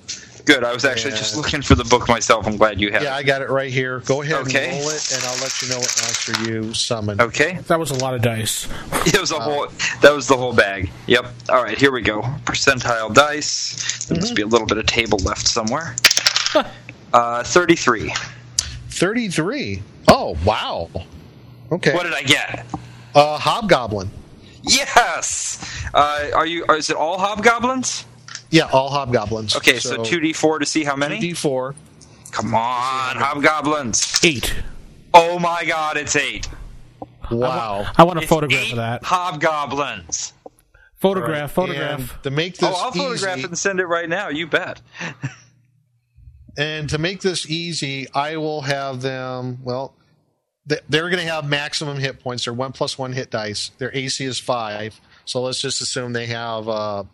Good. I was actually Yeah. just looking for the book myself. I'm glad you have. It. Yeah, it. I got it right here. Go ahead Okay. and roll it, and I'll let you know what monster you summon. Okay. That was a lot of dice. It was a whole. That was the whole bag. Yep. All right. Here we go. Percentile dice. There must be a little bit of table left somewhere. uh, Thirty-three. Thirty-three. Oh wow. Okay. What did I get? uh, hobgoblin. Yes. Uh, are you? Is it all hobgoblins? Yeah, all hobgoblins. Okay, so two d four to see how many. D four. Come on, hobgoblins. Eight. Oh my God, it's eight. Wow. I want a It's photograph eight of that. Hobgoblins. Photograph, photograph. And to make this Oh, I'll photograph easy, it and send it right now. You bet. And to make this easy, I will have them. Well, th- they're going to have maximum hit points. They're one plus one hit dice. Their AC is five. So let's just assume they have uh,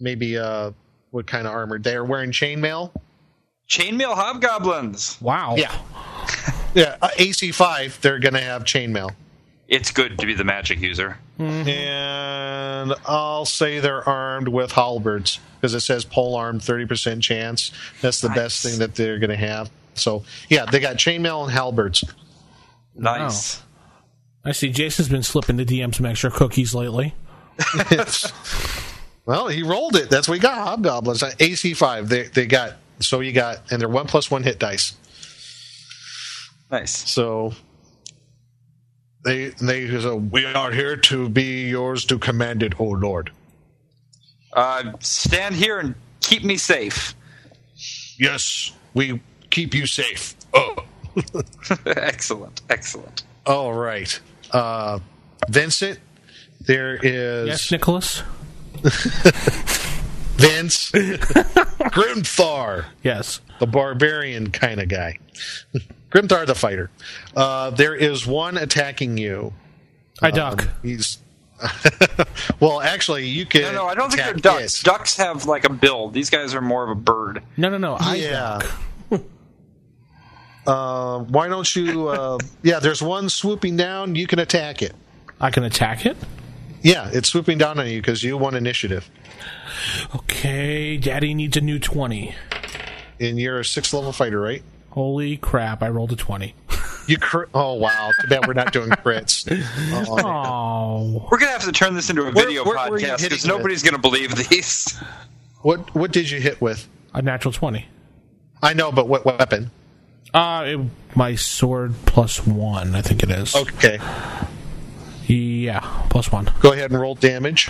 maybe uh, what kind of armor? They're wearing chainmail. Chainmail hobgoblins. Wow. Yeah, yeah. Uh, AC five. They're going to have chainmail. It's good to be the magic user. And I'll say they're armed with halberds because it says pole armed, thirty percent chance. That's the best thing that they're going to have. So yeah, they got chainmail and halberds. Nice. I see Jason's been slipping the DM some extra cookies lately. It's- well, he rolled it. That's what he got. Hobgoblins Uh, AC five. They they got so you got and they're one plus one hit dice. Nice. So they they so we are here to be yours to command it, O Lord. Uh, stand here and keep me safe. Yes, we keep you safe. Oh, excellent. Excellent. all right. Uh, Vincent, there is Yes, Nicholas? Vince Grimthar. Yes. the barbarian kind of guy. Grimthar the fighter. Uh, there is one attacking you. I duck. He's well, actually, you can. No, no, I don't think they're attack ducks. it. Ducks have like a build. These guys are more of a bird. no, no, no. I Yeah. duck. Uh, why don't you? Uh, yeah, there's one swooping down. You can attack it. I can attack it. Yeah, it's swooping down on you because you won initiative, Okay, Daddy needs a new 20. and you're a sixth level fighter, right? Holy crap, I rolled a 20. You cr- oh wow! Too bad we're not doing crits. Oh, We're gonna have to turn this into a video where were you podcast hitting because with? nobody's gonna believe these. what what did you hit with? a natural twenty. I know, but what weapon? Uh, it, my sword plus one, I think it is. Okay, Yeah, plus one. go ahead and roll damage.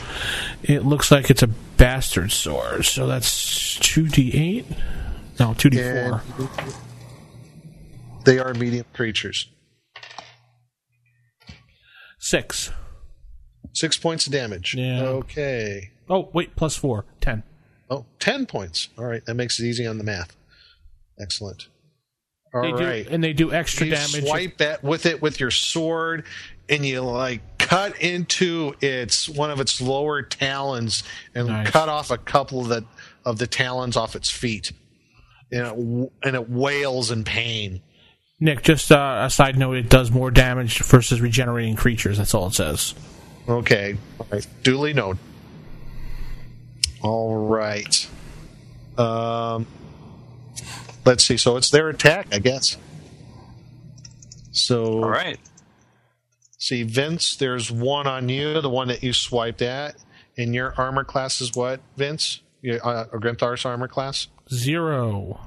It looks like it's a bastard sword, so that's two d eight. No, two d And four. they are medium creatures. Six. Six points of damage. Yeah. Okay. Oh wait, plus four. Ten. Oh, 10 points. All right, that makes it easy on the math. Excellent. All They right. do, and they do extra you damage. swipe that with it with your sword, and you like cut into its one of its lower talons and Nice. cut off a couple of the of the talons off its feet, and it, and it wails in pain. Nick, just uh, a side note: it does more damage versus regenerating creatures. That's all it says. Okay, all right. duly noted. All right. Um, let's see. So it's their attack, I guess. So All right. See, Vince, there's one on you, the one that you swiped at. And your armor class is what, Vince? Your, uh, Grimthar's armor class? Zero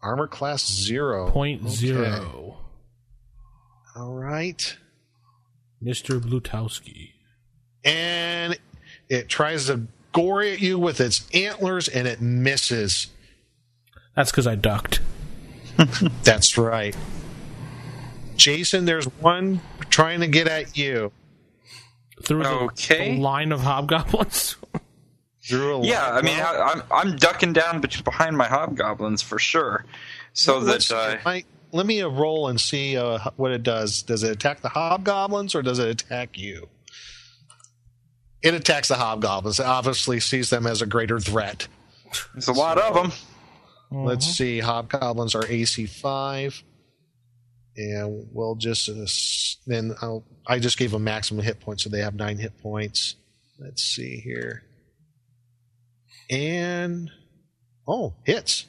Armor class zero. point Okay. zero. All right. Mr. Blutarsky. And it tries to gore at you with its antlers and it misses. That's because I ducked. That's right. Jason, there's one trying to get at you. Through the, Okay. the line of hobgoblins. Through a Yeah, line- I mean, I, I'm I'm ducking down bet- behind my hobgoblins for sure, so Let's- that uh, I- let me uh, roll and see uh, what it does. Does it attack the hobgoblins or does it attack you? It attacks the hobgoblins. It obviously sees them as a greater threat. there's a lot of them. Let's see. Hobgoblins are AC five, and we'll just uh, then I'll, I just gave them maximum hit points, so they have nine hit points. Let's see here, and oh, hits.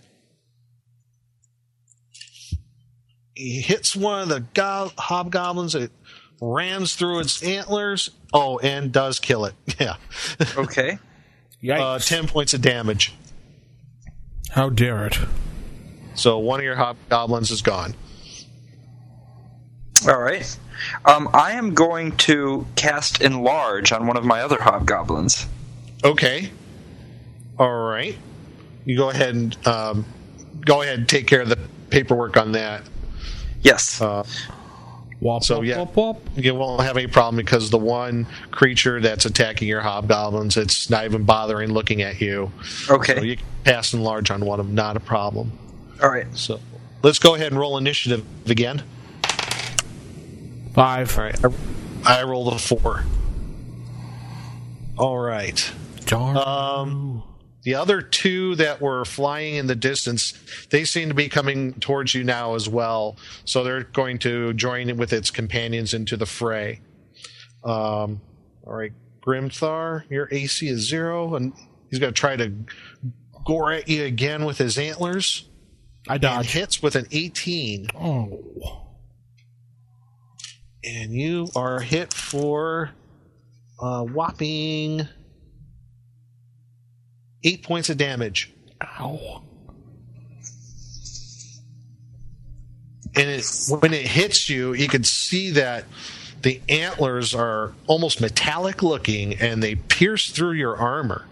He hits one of the go- hobgoblins. It rams through its antlers. Oh, and does kill it. Yeah, Okay. Yikes. uh, ten points of damage. How dare it? So one of your hobgoblins is gone. All right. Um, I am going to cast enlarge on one of my other hobgoblins. Okay. All right. You go ahead and um, go ahead and take care of the paperwork on that. Yes. Uh, Wop, So, wop, yeah. wop, wop. you won't have any problem because the one creature that's attacking your hobgoblins, it's not even bothering looking at you. okay. So you can pass and large on one of them, not a problem. All right. So let's go ahead and roll initiative again. Five. All right. I, I rolled a four. All right. Darn. Um, the other two that were flying in the distance, they seem to be coming towards you now as well. So they're going to join with its companions into the fray. Um, all right, Grimthar, your AC is zero, and he's going to try to gore at you again with his antlers. I And dodge. hits with an 18, Oh. And you are hit for a whopping eight points of damage. Ow. and it, when it hits you, you can see that the antlers are almost metallic looking, and they pierce through your armor.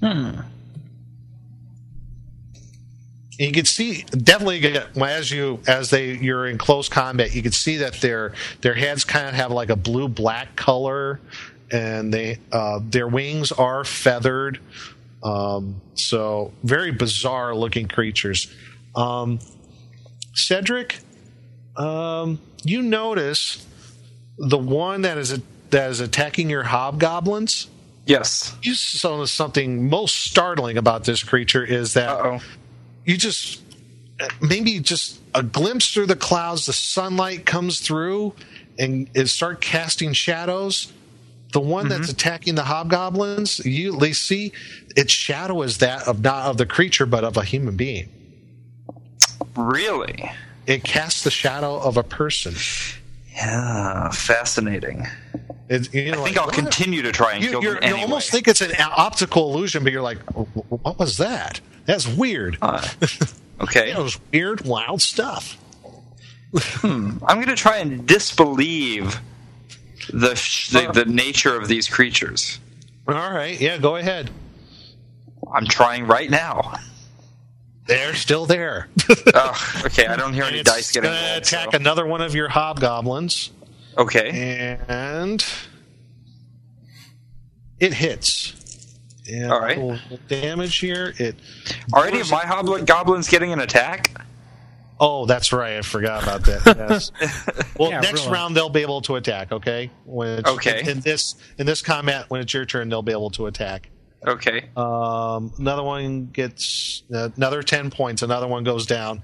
Hmm. You can see definitely as you as they you're in close combat, you can see that their their heads kind of have like a blue black color, and they uh, their wings are feathered. Um, so very bizarre looking creatures. Um, Cedric, um, you notice the one that is that is attacking your hobgoblins. Yes. You saw something most startling about this creature is that Uh oh. You just maybe just a glimpse through the clouds, the sunlight comes through and it start casting shadows. The one that's mm-hmm. attacking the hobgoblins, you they see its shadow is that of not of the creature but of a human being. Really? it casts the shadow of a person. Yeah, fascinating. It, you know, I think like, I'll continue to try and You, kill them you anyway. almost think it's an optical illusion, but you're like, what was that? That's weird. Uh, okay, it was weird, wild stuff. I'm going to try and disbelieve the, sh- the the nature of these creatures. All right, yeah, go ahead. I'm trying right now. They're still there. Ugh, okay, I don't hear any dice getting rolled, attack so- another one of your hobgoblins, Okay, and it hits. And All right. little damage here. It. are any of my hobgoblins getting an attack? Oh, that's right. I forgot about that. Yes. Well, Yeah, next really. round they'll be able to attack. Okay. When it's, Okay. In, in this in this combat, when it's your turn, they'll be able to attack. Okay, Um, another one gets uh, another ten points. Another one goes down.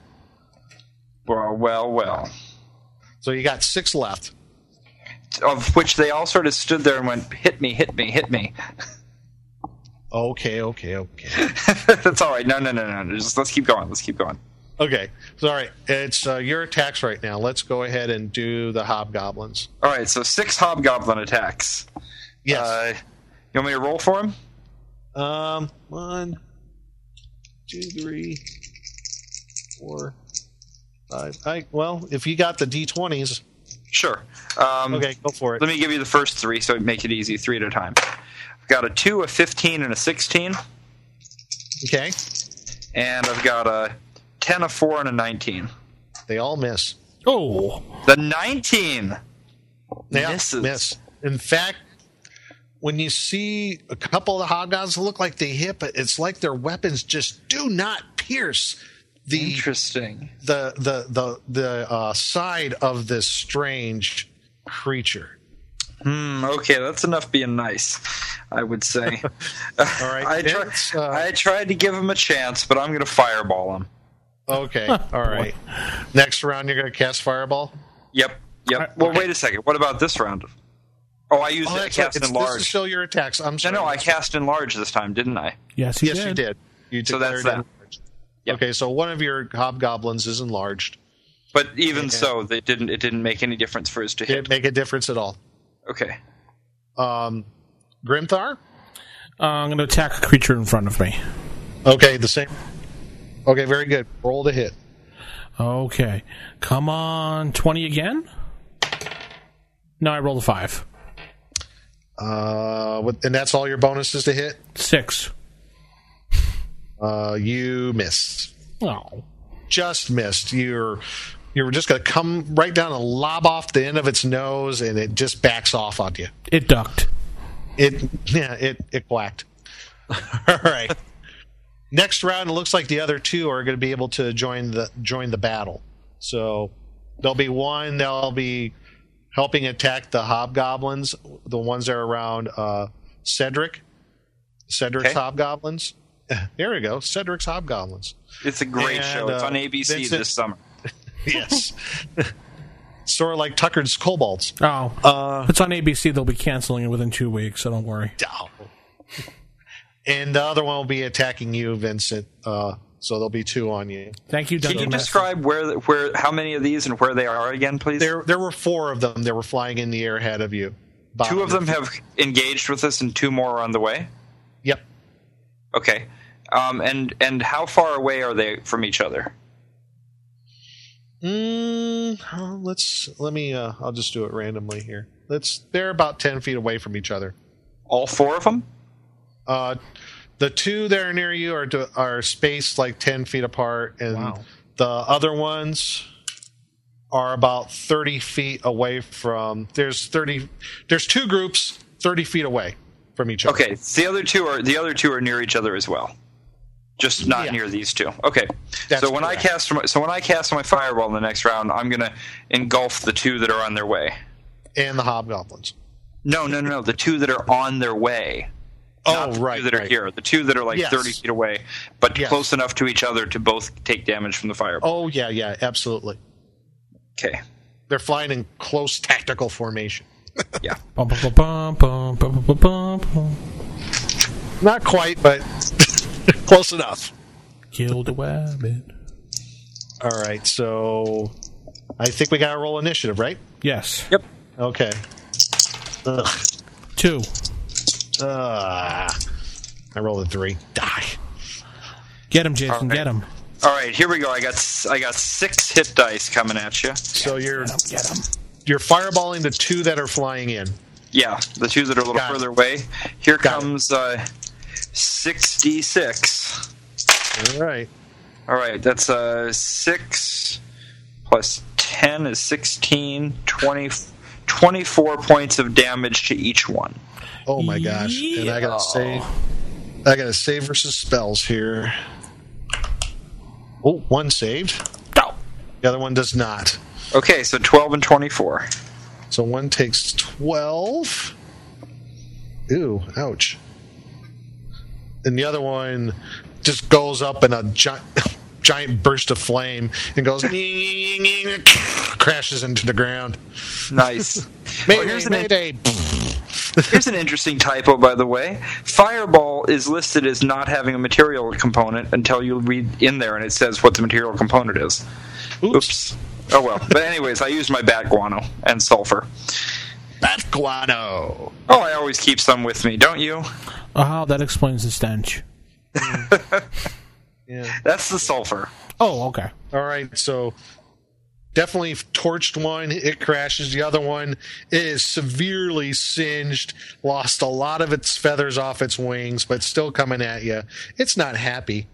well, well, well. So you got six left. Of which they all sort of stood there and went, "Hit me, hit me, hit me." Okay. Okay. Okay. That's all right. No, no, no, no. Just let's keep going. Let's keep going. Okay. So all right, it's uh, your attacks right now. Let's go ahead and do the hobgoblins. All right, so six hobgoblin attacks. Yes. Uh, you want me to roll for him? Um, one, two, three, four, five. I well, if you got the d20s, Sure. Um, okay, go for it. Let me give you the first three, so it make it easy, three at a time. I've got a two, a fifteen, and a sixteen, Okay, and I've got a ten, a four, and a nineteen. they all miss. Oh, The nineteen They all misses. miss. In fact, when you see a couple of the hobgoblins look like they hit, but it's like their weapons just do not pierce the Interesting. the the the the uh, side of this strange creature. Hmm, okay, that's enough being nice, I would say. All right, I, try, uh, I tried to give him a chance, but I'm going to fireball him. Okay, all right. Next round, you're going to cast fireball. Yep, yep. Well, wait a second. What about this round? Oh, I used Oh, it. I that's right. cast It's- This is enlarge. still your attacks. I'm No, sorry. no, I cast enlarge this time, didn't I? yes, Yes, did. you did. You So that's declared that. Yep. Okay, so one of your hobgoblins is enlarged. But even so, they didn't. It didn't make any difference for us to hit. Didn't make a difference at all. Okay. Um, Grimthar. Uh, I'm going to attack a creature in front of me. Okay, the same. Okay, very good. Roll to hit. Okay, come on, twenty again. No, I rolled a five. Uh, with, and that's all your bonuses to hit. Six. Uh, you missed. Oh, Just missed. You're you were just going to come right down and lob off the end of its nose, and it just backs off on you. it ducked. It yeah, it it quacked. All right. Next round, it looks like the other two are going to be able to join the join the battle. So there'll be one. They'll be helping attack the hobgoblins, the ones that are around uh, Cedric. Cedric's Okay. hobgoblins. There we go. Cedric's hobgoblins. It's a great And, show. It's uh, on ABC Vincent- this summer. Yes. sort of like Tucker's kobolds. Oh, Uh, it's on ABC. They'll be canceling it within two weeks, so don't worry. And the other one will be attacking you, Vincent. Uh, so there'll be two on you. Thank you, Can you Master. describe where, where, how many of these and where they are again, please? There, there were four of them that were flying in the air ahead of you. Two of them have engaged with us, and two more are on the way. Yep. Okay. Um, and and how far away are they from each other? Mm, let's let me. Uh, I'll just do it randomly here. Let's. They're about ten feet away from each other. All four of them? Uh, the two that are near you are to, are spaced like ten feet apart, and Wow. the other ones are about thirty feet away from. There's thirty. There's two groups thirty feet away from each other. Okay. The other two are the other two are near each other as well just not yeah. near these two. Okay. That's so when correct. I cast my, so when I cast my fireball in the next round, I'm going to engulf the two that are on their way. And the hobgoblins. No, no, no, no. The two that are on their way. Oh, right. that are here. The two that are like yes. 30 feet away, but yes. close enough to each other to both take damage from the fireball. Oh, yeah, yeah, absolutely. Okay. They're flying in close tactical formation. yeah. Not quite, but close enough. Kill the rabbit. All right, so I think we got to roll initiative, right? Yes. Yep. Okay. Ugh. Two. Uh, I rolled a three. Die. Get him, Jason. All right. Get him. All right, here we go. I got s- I got six hit dice coming at you. So you're Get him. you're fireballing the two that are flying in. Yeah, the two that are a little Got it. further away. Here Got it. comes uh, six d six. All right. All right, that's uh, six plus ten is 16, 20, 24 points of damage to each one. Oh my gosh! And I gotta save. I gotta save versus spells here. Oh, one saved. Go. The other one does not. Okay, so twelve and twenty-four. So one takes 12. Ooh, ouch. And the other one just goes up in a giant, giant burst of flame and goes crashes into the ground. Nice. Mayday, Oh, here's an- mayday. Here's an interesting typo, by the way. Fireball is listed as not having a material component until you read in there and it says what the material component is. Oops. Oh well. But anyways, I used my bat guano and sulfur. Bat guano. Oh, I always keep some with me, don't you? Oh, that explains the stench. Yeah. That's the sulfur. Oh, okay. All right, so definitely torched one. It crashes. The other one is severely singed. Lost a lot of its feathers off its wings, but still coming at you. It's not happy.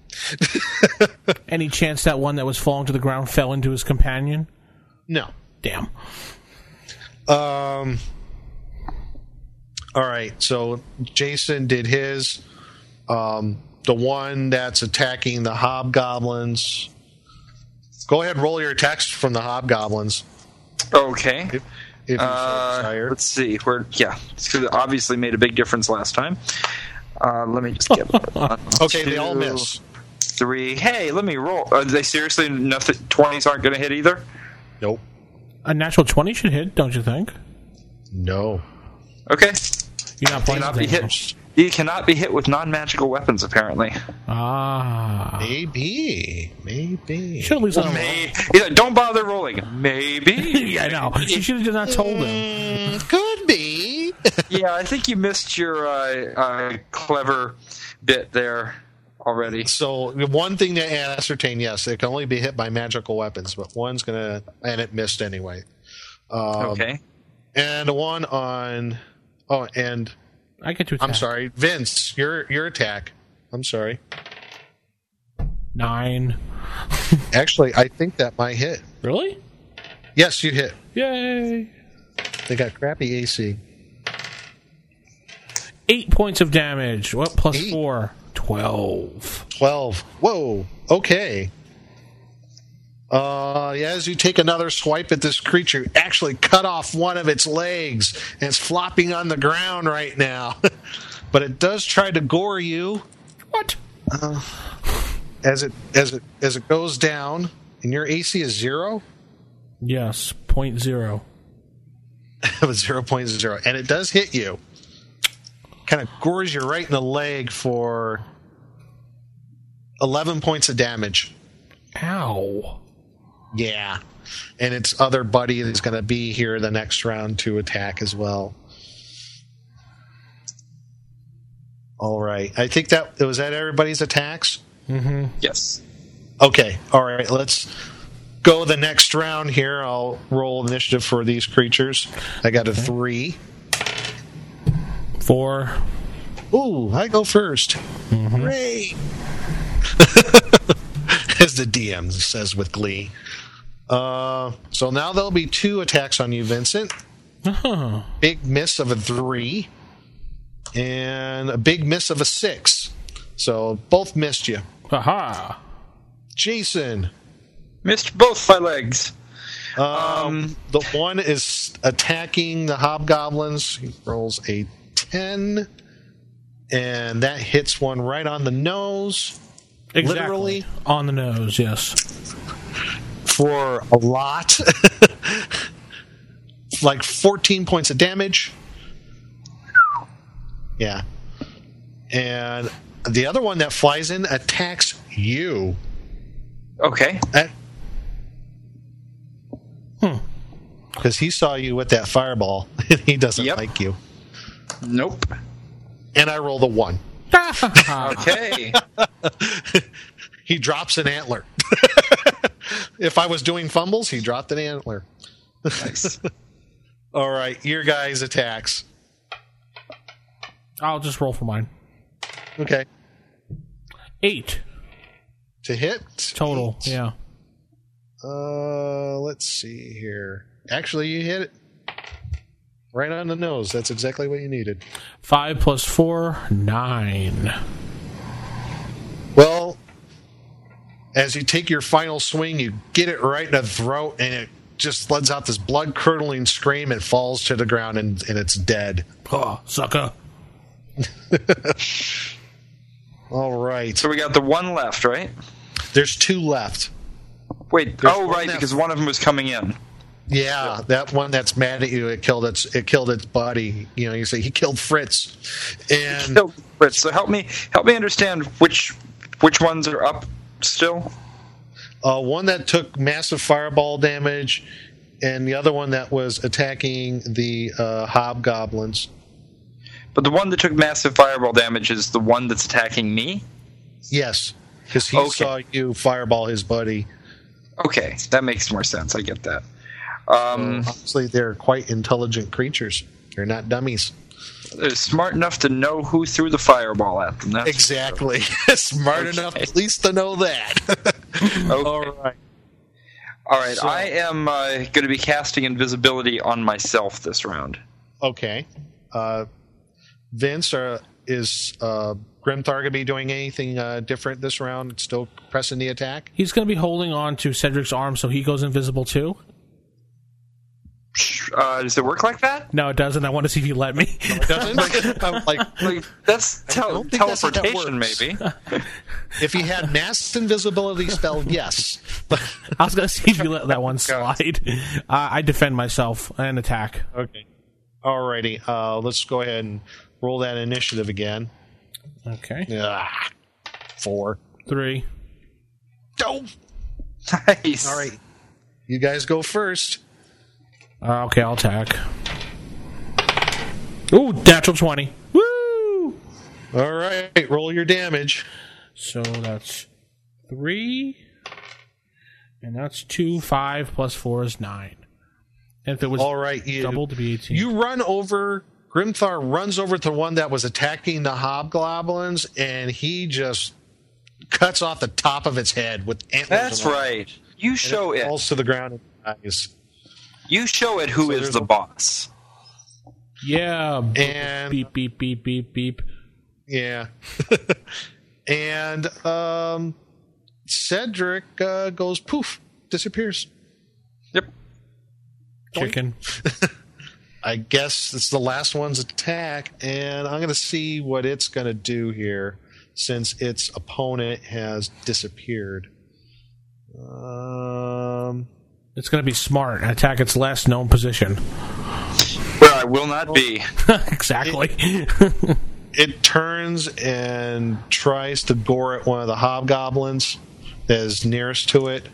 Any chance that one that was falling to the ground fell into his companion? No. Damn. Um. All right, so Jason did his. Um, the one that's attacking the hobgoblins. Go ahead, roll your attacks from the hobgoblins. Okay. If, if you Uh, let's see. Where? Yeah, it obviously made a big difference last time. Uh, let me just get. one, Okay, they all miss. Three. Hey, let me roll. Are they seriously nothing? Twenties aren't going to hit either. Nope. A natural 20 should hit, don't you think? No. Okay. You're not playing Cannot be hit. You cannot be hit with non-magical weapons, apparently. Ah. Maybe. Maybe. Should at least let him May, yeah, don't bother rolling. Maybe. Yeah, I know. You should have just not told him. Could be. yeah, I think you missed your uh, uh, clever bit there already. so one thing to ascertain, yes, it can only be hit by magical weapons, but one's gonna and it missed anyway. Um, Okay. And one on oh and I get to attack. I'm sorry, Vince, your your attack. I'm sorry. Nine. Actually, I think that might hit. Really? Yes, you hit. Yay. They got crappy AC. Eight points of damage. What? Plus four. Twelve. 12. Whoa. Okay. Uh, yeah, as you take another swipe at this creature, you actually cut off one of its legs, and it's flopping on the ground right now. but it does try to gore you What? as it as it as it goes down. And your AC is zero. Yes. Point zero. With zero point zero, and it does hit you. Kind of gores you right in the leg for eleven points of damage. Ow. Yeah. And its other buddy is going to be here the next round to attack as well. All right. I think that was that everybody's attacks. Mm-hmm. Yes. Okay. All right. Let's go the next round here. I'll roll initiative for these creatures. I got a three. Four. Ooh, I go 1st mm-hmm. Great. As the DM says with glee. Uh, so now there'll be two attacks on you, Vincent. Uh-huh. Big miss of a three, and a big miss of a six. So both missed you. Aha. Jason, Missed both my legs. um, the one is attacking the hobgoblins. He rolls a 10, and that hits one right on the nose. Exactly. Literally? On the nose, yes for a lot, like 14 points of damage. Yeah. And the other one that flies in attacks you. Okay. At- hmm. Because he saw you with that fireball and he doesn't yep. like you. Nope. And I roll the one. okay. he drops an antler if I was doing fumbles, he dropped an antler. nice. All right, your guys' attacks. I'll just roll for mine. Okay. Eight To hit? total. Eight. Yeah. Uh, let's see here. Actually, you hit it right on the nose. That's exactly what you needed. Five plus four, nine. Well, as you take your final swing, you get it right in the throat, and it just lets out this blood curdling scream and falls to the ground, and, and it's dead. Oh, sucker. All right. So we got the one left, right? There's two left. Wait. There's oh, one right, that- because one of them was coming in. Yeah, that one that's mad at you. It killed its. It killed its buddy. You know, you say he killed Fritz, and Killed Fritz. So help me, help me understand which which ones are up still. uh, one that took massive fireball damage, and the other one that was attacking the uh, hobgoblins. But the one that took massive fireball damage is the one that's attacking me. Yes, because he Okay. saw you fireball his buddy. Okay, that makes more sense. I get that. Um, Obviously, they're quite intelligent creatures. They're not dummies. They're smart enough to know who threw the fireball at them. That's Exactly. Smart enough at least to know that. Okay. All right. All right, So- I am uh, going to be casting invisibility on myself this round. Okay. Uh, Vince, uh, is uh, Grimthar going to be doing anything uh, different this round? Still pressing the attack? He's going to be holding on to Cedric's arm so he goes invisible too. Uh, does it work like that? No, it doesn't. I want to see if you let me. Doesn't? I'm like, Like that's tel- don't that's that teleportation, maybe. if he had mass invisibility spell, yes. I was going to see if you let that one slide. Uh, I defend myself and attack. okay. Alrighty. Uh, let's go ahead and roll that initiative again. Okay. Ah, four. Three. Oh. nice. All right. You guys go first. Uh, okay, I'll attack. Ooh, natural 20. Woo! All right. Roll your damage. So that's three. And that's two. Five plus four is nine. And if it was All right. You, doubled to be 18. You run over. Grimthar runs over to the one that was attacking the hobgoblins, and he just cuts off the top of its head with antlers. That's right. all. right. You show And it. falls to the ground and dies. You show it who So is the a- boss. yeah. And- beep, beep, beep, beep, beep. Yeah. and um, Cedric uh, goes poof, disappears. Yep. Chicken. I guess it's the last one's attack, and I'm going to see what it's going to do here since its opponent has disappeared. Um, It's going to be smart and attack its last known position. Where I will not be. exactly. it turns and tries to gore at one of the hobgoblins that is nearest to it.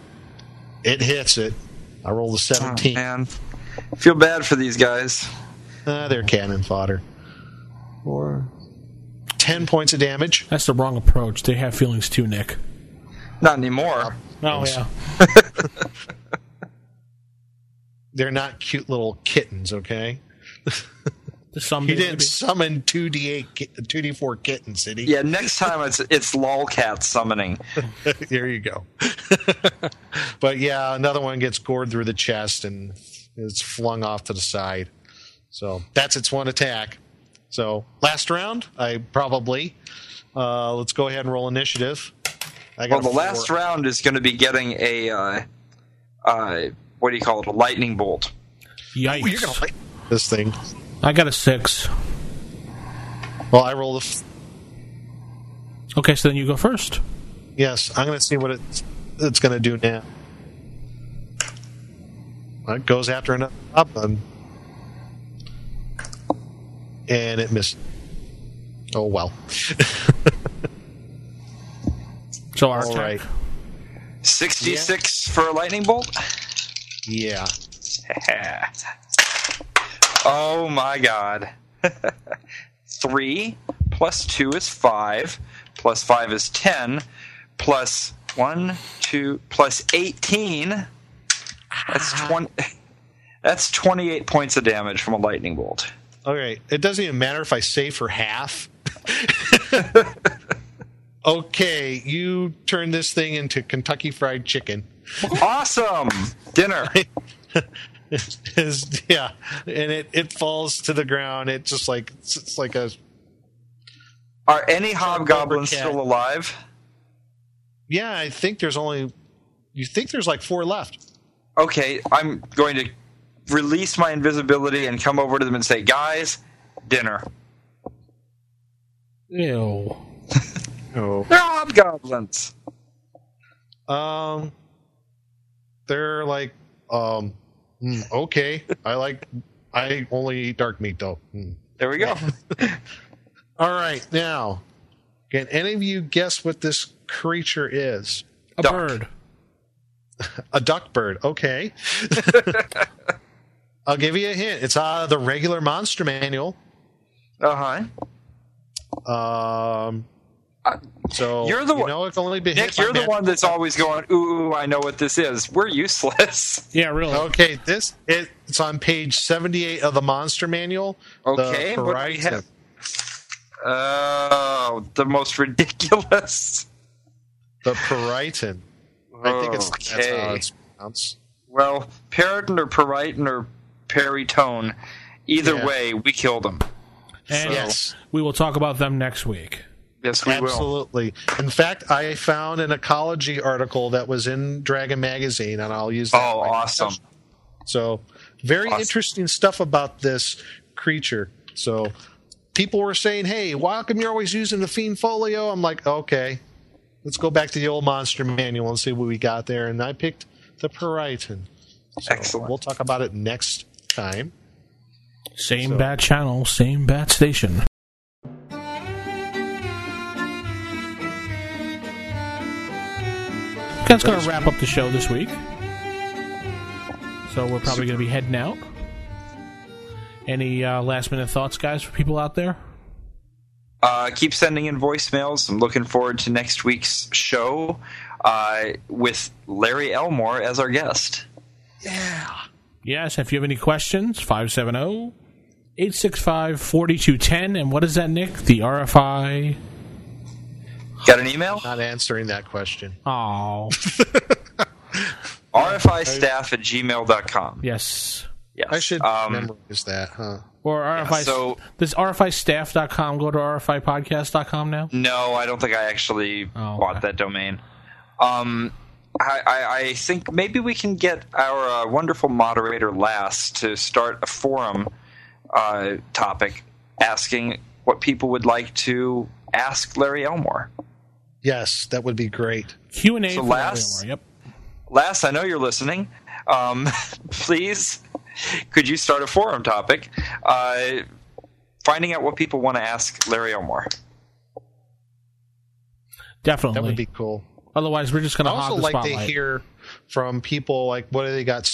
It hits it. I roll a 17. Man, feel bad for these guys. Ah, they're cannon fodder. Or 10 points of damage. That's the wrong approach. They have feelings too, Nick. Not anymore. Oh, yeah. They're not cute little kittens, okay? The He didn't maybe. summon two d eight, two d four kittens, did he? Yeah, next time it's it's lolcat summoning. there you go. but yeah, another one gets gored through the chest and is flung off to the side. So that's its one attack. So last round, I probably. Uh, let's go ahead and roll initiative. I Well, the a last round is going to be getting a uh, uh, what do you call it? A lightning bolt. Yikes. Ooh, you're gonna like this thing. I got a six. Well, I rolled a. F- Okay, so then you go first. yes, I'm gonna see what it's it's gonna do now. It goes after another goblin, and And it missed. Oh well. So our All attack. right. Sixty-six for a lightning bolt. Yeah. oh my god. Three plus two is five, plus five is ten, plus one, two, plus eighteen. That's ah. twenty. That's twenty-eight points of damage from a lightning bolt. Okay, it doesn't even matter if I save for half. okay, you turn this thing into Kentucky Fried Chicken. Awesome dinner. Is- yeah, and it, it falls to the ground. It just like it's, it's like a Are any hobgoblins still alive? yeah. I think there's only you think there's like four left. Okay, I'm going to release my invisibility and come over to them and say, "Guys, dinner." Ew. Oh, They're hobgoblins. um, they're like um, hmm, okay. I like I only eat dark meat though. Hmm. There we go. All right, now, can any of you guess what this creature is? A Duck. bird. A duck bird. Okay. I'll give you a hint. It's uh, the regular monster manual. Uh huh. Um, so You're the you one- know it's only been Nick, you're the one that's always going, "Ooh, I know what this is." We're useless. Yeah, really. Okay, this it, it's on page seventy-eight of the monster manual. Okay, what do we have? Oh, the most ridiculous. The Peryton. I think it's that's how it's pronounced. Well, Periton or Periton or Peritone, either Yeah. way, we killed them. And Yes. we will talk about them next week. Yes, we will. Absolutely. In fact, I found an ecology article that was in Dragon Magazine, and I'll use that. Oh, awesome. discussion. So, very Awesome. interesting stuff about this creature. So, people were saying, "Hey, why come you're always using the fiend folio?" I'm like, "Okay, let's go back to the old monster manual and see what we got there." And I picked the Peryton. So Excellent. We'll talk about it next time. Same So- bat channel, same bat station. That's going to wrap up the show this week. So we're probably going to be heading out. Any uh, last minute thoughts, guys, for people out there? Uh, keep sending in voicemails. I'm looking forward to next week's show uh, with Larry Elmore as our guest. Yeah. Yes, if you have any questions, oh, 570 865 4210. And what is that, Nick? The RFI. Got an email? Not answering that question. Oh, RFI staff at gmail.com. yes. Yes. I should Um, memorize that, huh? Or RFI. so- does RFIstaff.com go to RFIpodcast.com now? No, I don't think I actually Oh, bought okay. that domain. Um, I, I, I think maybe we can get our uh, wonderful moderator Lass to start a forum uh, topic asking what people would like to ask Larry Elmore. Yes, that would be great. Q&A So for last- Larry Elmore, Yep. Lass, I know you're listening. Um, please, could you start a forum topic? Uh, finding out what people want to ask Larry Elmore. Definitely. That would be cool. Otherwise, we're just going I to hog also the like spotlight. to hear from people like what do they got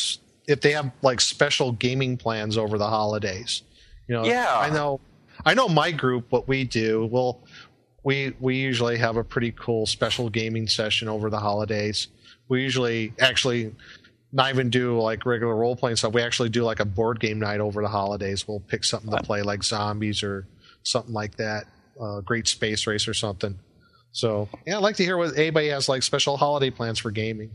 if they have like special gaming plans over the holidays. You know, Yeah. I know, I know my group. What we do, well, we we usually have a pretty cool special gaming session over the holidays. We usually actually not even do like regular role playing stuff. We actually do like a board game night over the holidays. We'll pick something to play like zombies or something like that. Uh, Great Space Race or something. So yeah, I'd like to hear what anybody has like special holiday plans for gaming.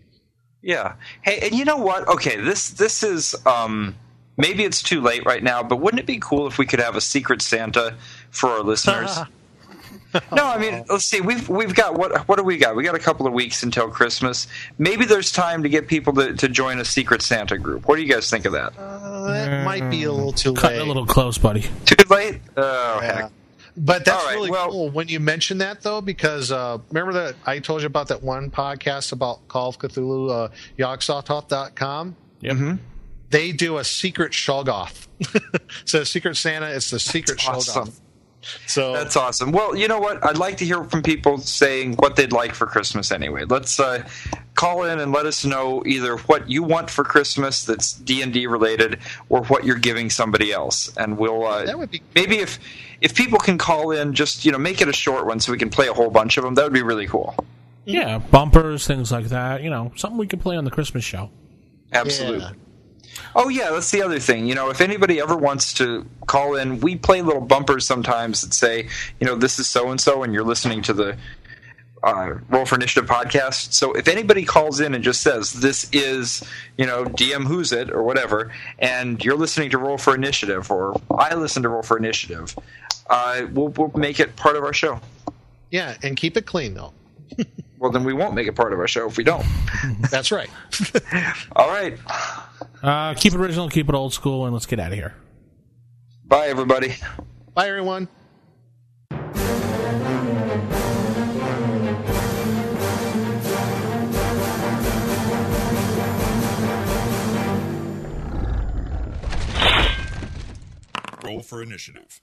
Yeah. Hey, and you know what? Okay, this this is um maybe it's too late right now, but wouldn't it be cool if we could have a secret Santa for our listeners? no, I mean, let's see. We've we've got what what do we got? We got a couple of weeks until Christmas. Maybe there's time to get people to, to join a secret Santa group. What do you guys think of that? Uh, that might be a little too Cutting late. a little close, buddy. Too late? Oh Yeah. heck. But that's All right, really well- cool when you mention that though, because uh, remember that I told you about that one podcast about Call of Cthulhu, uh, Yogg-Sothoth.com? Yep. Mm-hmm. They do a secret Shoggoth. so Secret Santa, it's the secret Awesome. Shoggoth. So That's awesome. Well, you know what? I'd like to hear from people saying what they'd like for Christmas anyway. Let's uh, call in and let us know either what you want for Christmas that's D and D related, or what you're giving somebody else, and we'll uh, That would be- maybe if if people can call in, just you know make it a short one so we can play a whole bunch of them. That would be really cool. Yeah, bumpers, things like that. You know, something we could play on the Christmas show. Absolutely. Yeah. Oh yeah, that's the other thing. You know, if anybody ever wants to call in, we play little bumpers sometimes that say, you know, this is so and so, and you're listening to the uh, Roll for Initiative podcast. So if anybody calls in and just says this is, you know, DM who's it or whatever, and you're listening to Roll for Initiative, or I listen to Roll for Initiative, uh, we'll, we'll make it part of our show. Yeah, and keep it clean though. Well, then we won't make it part of our show if we don't. That's right. All right. Uh, keep it original, keep it old school, and let's get out of here. Bye, everybody. Bye, everyone. Roll for initiative.